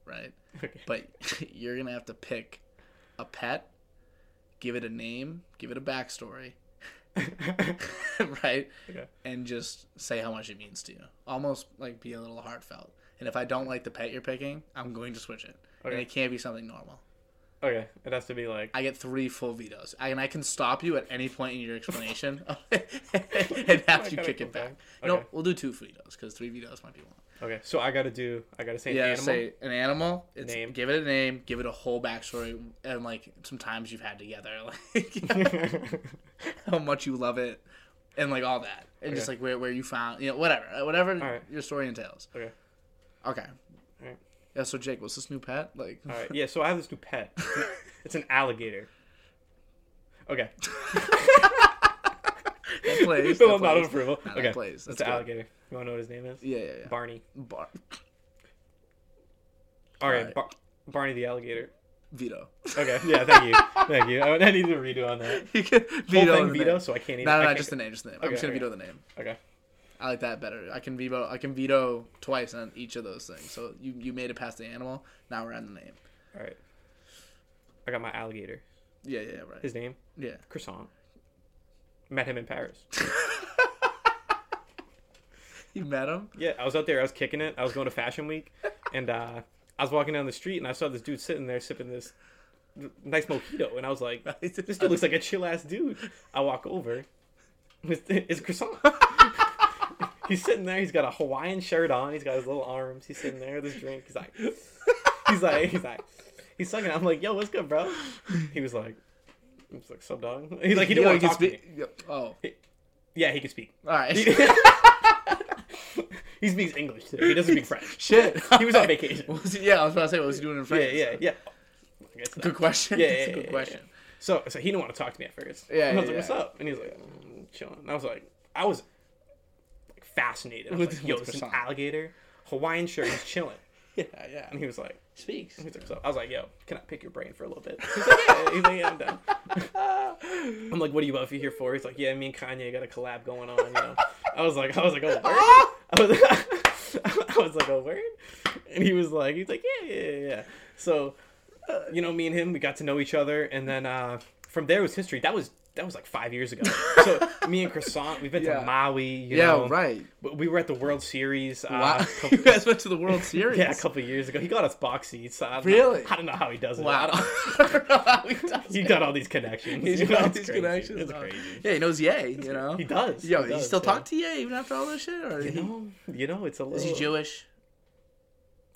right? okay. But you're gonna have to pick a pet, give it a name, give it a backstory, right? Okay. And just say how much it means to you. Almost like be a little heartfelt. And if I don't like the pet you're picking, I'm going to switch it. Okay. And it can't be something normal. Okay, it has to be like I get three full vetoes. I, and I can stop you at any point in your explanation and have you kick it back. back. Okay. we'll do two vetoes because three vetoes might be one. Okay. So I gotta do. I gotta say an yeah, animal. say an animal. It's, Name. Give it a name. Give it a whole backstory, and like some times you've had together, like how much you love it, and like all that, and just like where where you found, you know, whatever, uh, whatever Alright. your story entails. okay. Okay. Alright. Yeah. So Jake, what's this new pet? Like, All right. Yeah. So I have this new pet. It's an, it's an alligator. Okay. That plays. That out of approval. Nah, that okay. plays. It's That's the good. alligator. You want to know what his name is? Yeah, yeah, yeah. Barney. Bar- All right. Bar- Barney the alligator. veto. Okay. Yeah. Thank you. thank you. I, I need to redo on that. you can Whole veto thing veto, name. so I can't even. No, I no, no, just the name, just the name. I'm just gonna okay. veto the name. Okay. I like that better. I can veto. I can veto twice on each of those things. So you you made it past the animal. Now we're on the name. All right. I got my alligator. Yeah, yeah, right. His name Yeah. Croissant. Met him in Paris. You met him? Yeah, I was out there. I was kicking it. I was going to Fashion Week, and uh, I was walking down the street, and I saw this dude sitting there sipping this nice mojito, and I was like, "This dude looks like a chill ass dude." I walk over. It's, it's croissant. he's sitting there. He's got a Hawaiian shirt on. He's got his little arms. He's sitting there with his drink. He's like, he's like, he's like, he's sucking. I'm like, "Yo, what's good, bro?" He was like, "I was like, sub dog. He's like, he didn't Yo, want to talk to me. speak- Yo, Oh, Yeah, he can speak. all right. He speaks English too. He doesn't speak French. Shit. He was on vacation. What was he- yeah, I was about to say, what was he doing in France? yeah, yeah. Guess. Good question. Yeah, yeah, yeah, good yeah, question. So, so he didn't want to talk to me at first. Yeah, And I was yeah, like, "What's up?" And he's like, mm, "Chilling." And I was like, I was like fascinated. I was With- like, "Yo, it's an alligator, Hawaiian shirt. He's chilling." Yeah, yeah. And he was like, Speaks. "He's like, "What's up?" I was like, "Yo, can I pick your brain for a little bit?" He's like, "Yeah." He's like, "Yeah, I'm down." I'm like, "What are you both here for?" He's like, "Yeah, me and Kanye got a collab going on." You know. I was like, I was like, "Oh, word?" I was, I was like, "Oh, word?" And he was like, he's like, "Yeah, yeah, yeah." yeah." So, uh, you know, me and him, we got to know each other, and then uh, from there was history. That was that was like five years ago. So me and Croissant, we've been Yeah. to Maui. You Yeah, know, right. but We were at the World Series. Uh, Wow. couple- you guys went to the World Series. yeah, a couple of years ago. He got us box seats. I don't Really? Know, I don't know how he does it. Wow. I don't know how he does He it. got all these connections. He's You know, got it's these crazy. connections. It's crazy. Yeah, he knows Ye, you know? He does. Yo, he you does, still yeah. talk to Ye even after all this shit? Or You he, know, you know, it's a little. is he Jewish?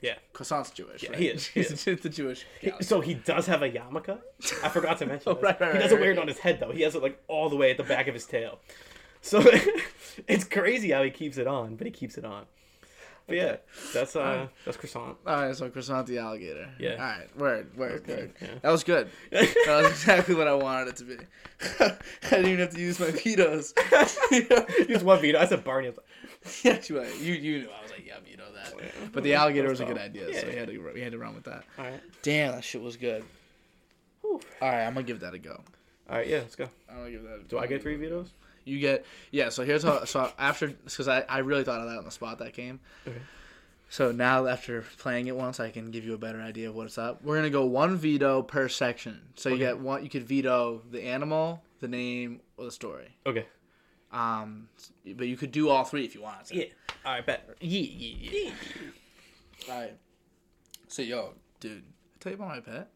Yeah. Croissant's Jewish. Yeah, right? he is, he He's the Jewish. He- so he does have a yarmulke. I forgot to mention. Oh, this. right, right, he doesn't right. wear it on his head though. He has it like all the way at the back of his tail. So it's crazy how he keeps it on, but he keeps it on. But yeah, that's uh, that's croissant. All right, so Croissant the alligator. Yeah. All right, word, word, Okay, word. yeah. That was good. That was exactly what I wanted it to be. I didn't even have to use my vetoes. Just one veto. I said Barney. I was like, yeah, you, you knew. I was like, yep, you know that. But the alligator was a good idea, so Yeah. we had to we had to run with that. all right. Damn, that shit was good. Whew. All right, I'm gonna give that a go. All right. Yeah. Let's go. I'm gonna give that. Do I get three vetoes? You get yeah. So here's how. So after because I I really thought of that on the spot that game. Okay. So now after playing it once, I can give you a better idea of what's up. We're gonna go one veto per section. So you get one. You could veto the animal, the name, or the story. Okay. Um, but you could do all three if you wanted to. Yeah. All right. Bet. Yeah, yeah, yeah. All right. So yo, dude, I tell you about my pet.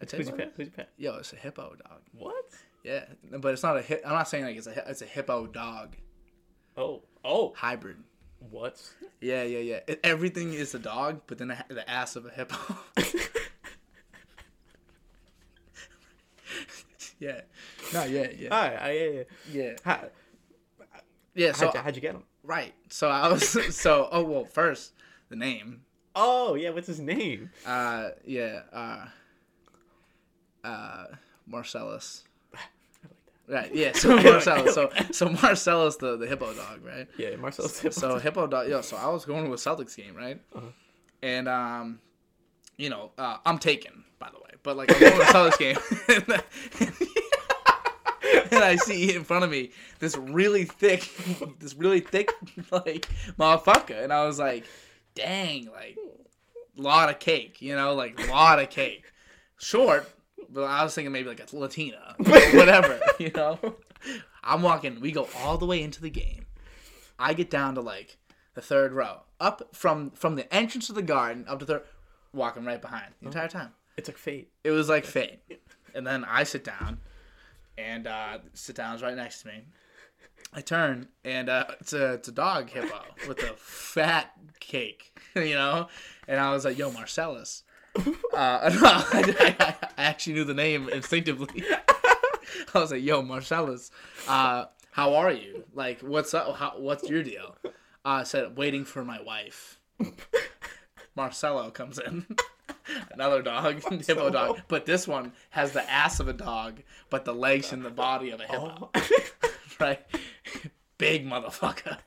I tell you Who's your pet? Who's your pet? Yo, it's a hippo dog. What? Yeah, but it's not a hip. I'm not saying like it's a it's a hippo dog Oh. Oh. hybrid. What? Yeah, yeah, yeah. It, everything is a dog, but then the, the ass of a hippo. yeah. No, yeah, yeah, right. Yeah. Yeah. yeah. How, Yeah. So how'd, you, how'd you get him? right. So I was so oh well first the name. Oh yeah. What's his name? Uh yeah. Uh. Uh, Marcellus. I like that. Right. Yeah. So Marcellus. So so Marcellus the the hippo dog, right? Yeah. Marcel. so hippo dog yo so i was going to a celtics game right Uh-huh. and um you know uh, i'm taken by the way but like i'm going to a celtics game and i see in front of me this really thick this really thick like motherfucker and i was like dang like lot of cake you know like lot of cake short but i was thinking maybe like a latina whatever you know i'm walking we go all the way into the game I get down to like the third row, up from from the entrance of the garden up to third, walking right behind the oh. entire time. It's like fate. It was like fate. And then I sit down, and uh, sit down is right next to me. I turn, and uh, it's a it's a dog hippo with a fat cake, you know. And I was like, "Yo, Marcellus." Uh, I, I, I actually knew the name instinctively. I was like, "Yo, Marcellus, uh, how are you? Like, what's up? How, what's your deal?" Uh, I said, "Waiting for my wife." Marcelo comes in, another dog, hippo dog, but this one has the ass of a dog, but the legs and the body of a hippo. Oh. right? Big motherfucker.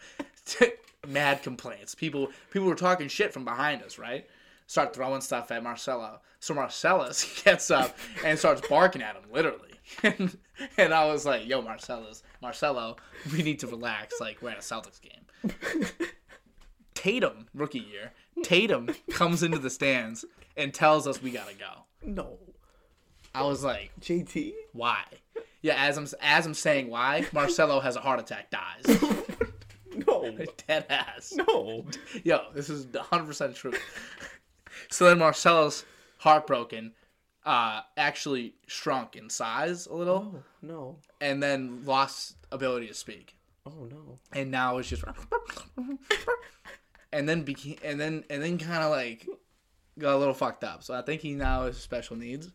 Mad complaints. People people were talking shit from behind us, right? Start throwing stuff at Marcelo. So Marcellus gets up and starts barking at him, literally. And, and I was like, yo, Marcellus, Marcelo, we need to relax. Like, we're at a Celtics game. Tatum, rookie year, Tatum comes into the stands and tells us we gotta go. No. I was like, JT? why? Yeah, as I'm as I'm saying why, Marcelo has a heart attack, dies. No. Dead ass. No. Yo, this is 100 percent true. So then Marcelo's heartbroken, uh, actually shrunk in size a little, Oh, no. and then lost ability to speak, Oh, no. and now it's just, and then became, and then and then kind of like got a little fucked up. So I think he now has special needs.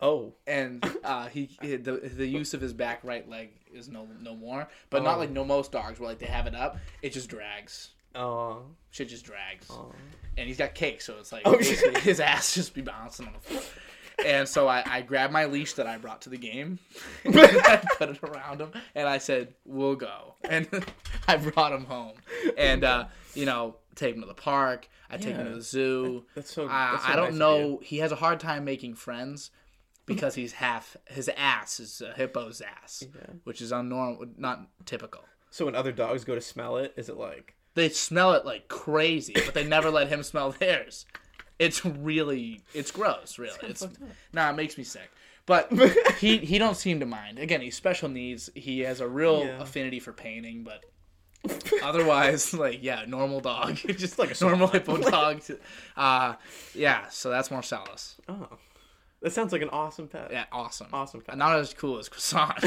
Oh. and uh, he the the use of his back right leg is no no more, but Oh. not like no most dogs where like they have it up. It just drags. Oh. Shit just drags, Oh. and he's got cake, so it's like Oh, his ass just be bouncing on the floor. And so I, I grabbed my leash that I brought to the game, and I put it around him, and I said, "We'll go." And I brought him home, and uh, you know, take him to the park. I take him to the zoo. That's so. I, that's so I don't nice know. He has a hard time making friends because he's half his ass is a hippo's ass, Yeah. which is unnormal, not typical. So when other dogs go to smell it, is it like? They smell it like crazy, but they never let him smell theirs. It's really, it's gross. Really, it's nah, it makes me sick. But he he don't seem to mind. Again, he's special needs. He has a real Yeah. affinity for painting, but otherwise, like yeah, normal dog, just Like a normal hippo dog. Uh, yeah. So that's Marcellus. Oh. That sounds like an awesome pet. Yeah, awesome. Awesome pet. Not as cool as croissant.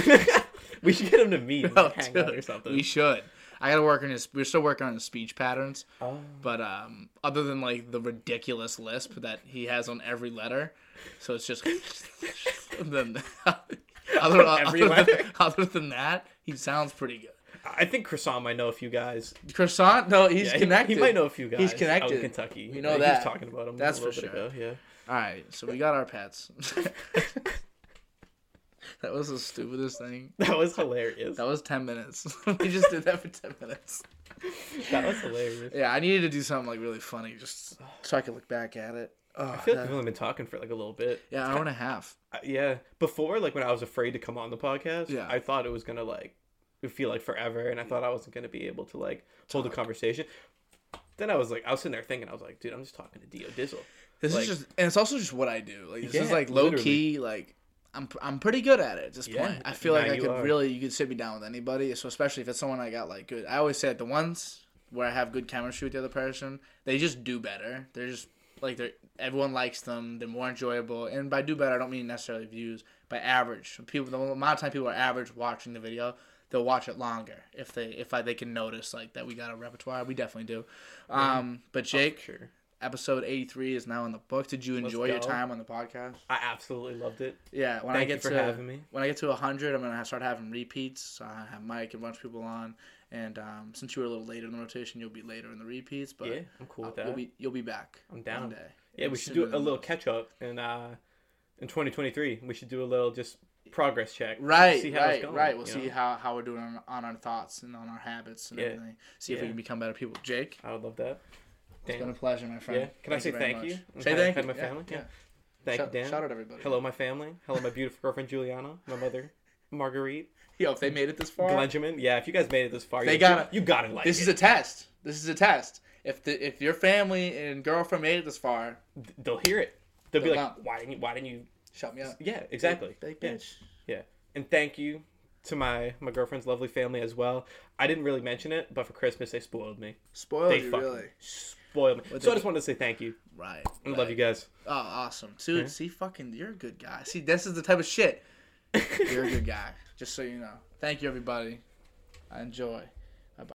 we should get him to meet and like, hang out or something. We should. I gotta work on his. We're still working on his speech patterns, Oh. but um, other than like the ridiculous lisp that he has on every letter, so it's just. then other, Every other, letter? Than, other than that, he sounds pretty good. I think Croissant might know a few guys. Croissant? No, he's Yeah, connected. He, might know a few guys. He's Out connected. in Kentucky. We know Yeah, He was talking about him. That's a little for bit sure. Ago. Yeah. All right, so we got our pets. that was the stupidest thing. That was hilarious. That was ten minutes. we just did that for ten minutes. That was hilarious. Yeah, I needed to do something like really funny just so I could look back at it. Oh, I feel like that- we've only been talking for like a little bit. yeah, an hour and a half. Yeah. Before, like when I was afraid to come on the podcast, Yeah. I thought it was gonna like feel like forever, and I thought I wasn't gonna be able to like hold a conversation. Then I was like, I was sitting there thinking, I was like, dude, I'm just talking to Dio Dizzle. This Like- is just, and it's also just what I do. Like this is like low literally. key. Like I'm, I'm pretty good at it at this Yeah, point. I feel like I could are. really, you could sit me down with anybody. So especially if it's someone I got like good. I always say it, the ones where I have good chemistry with the other person, they just do better. They're just like they're everyone likes them. They're more enjoyable. And by do better, I don't mean necessarily views. By average, people the amount of time people are average watching the video, they'll watch it longer if they if I, they can notice like that we got a repertoire. We definitely do. Um, but Jake, Sure. episode 83 is now in the book. Did you enjoy your time on the podcast? I absolutely loved it. Yeah, when I Thank you get for to having me. when I get to 100, I'm gonna start having repeats. So I have Mike and a bunch of people on, and um, since you were a little later in the rotation, you'll be later in the repeats. But yeah, I'm cool with that. you'll be you'll be back. I'm down. One day. yeah, we should do a little catch up in uh in 2023. We should do a little just progress check. Right, See how it's right, going, right. We'll see know? how, how we're doing on, on our thoughts and on our habits and Yeah, everything. See if we can become better people. Jake, I would love that. it's been a pleasure, my friend. Yeah. Can I say very thank you? much. Say thank you. my family? Yeah. Yeah. thank Shout, you, Dan. shout out everybody. Hello, my family. Hello, my beautiful girlfriend Juliana. My mother, Marguerite. Yo, if they made it this far, Benjamin. Yeah, if you guys made it this far, They you, gotta- you gotta like this it. is a test. This is a test. If the if your family and girlfriend made it this far, They'll hear it. They'll, be like, not. why didn't you? Why didn't you? Shut me up. Yeah, exactly. Big yeah. bitch. Yeah. And thank you to my my girlfriend's lovely family as well. I didn't really mention it, but for Christmas they spoiled me. Spoiled They you really. spoiled me. So I just wanted to say thank you. Right. I right. love you guys. Oh, awesome. Dude, see, fucking, you're a good guy. See, this is the type of shit. You're a good guy. Just so you know. Thank you, everybody. I enjoy.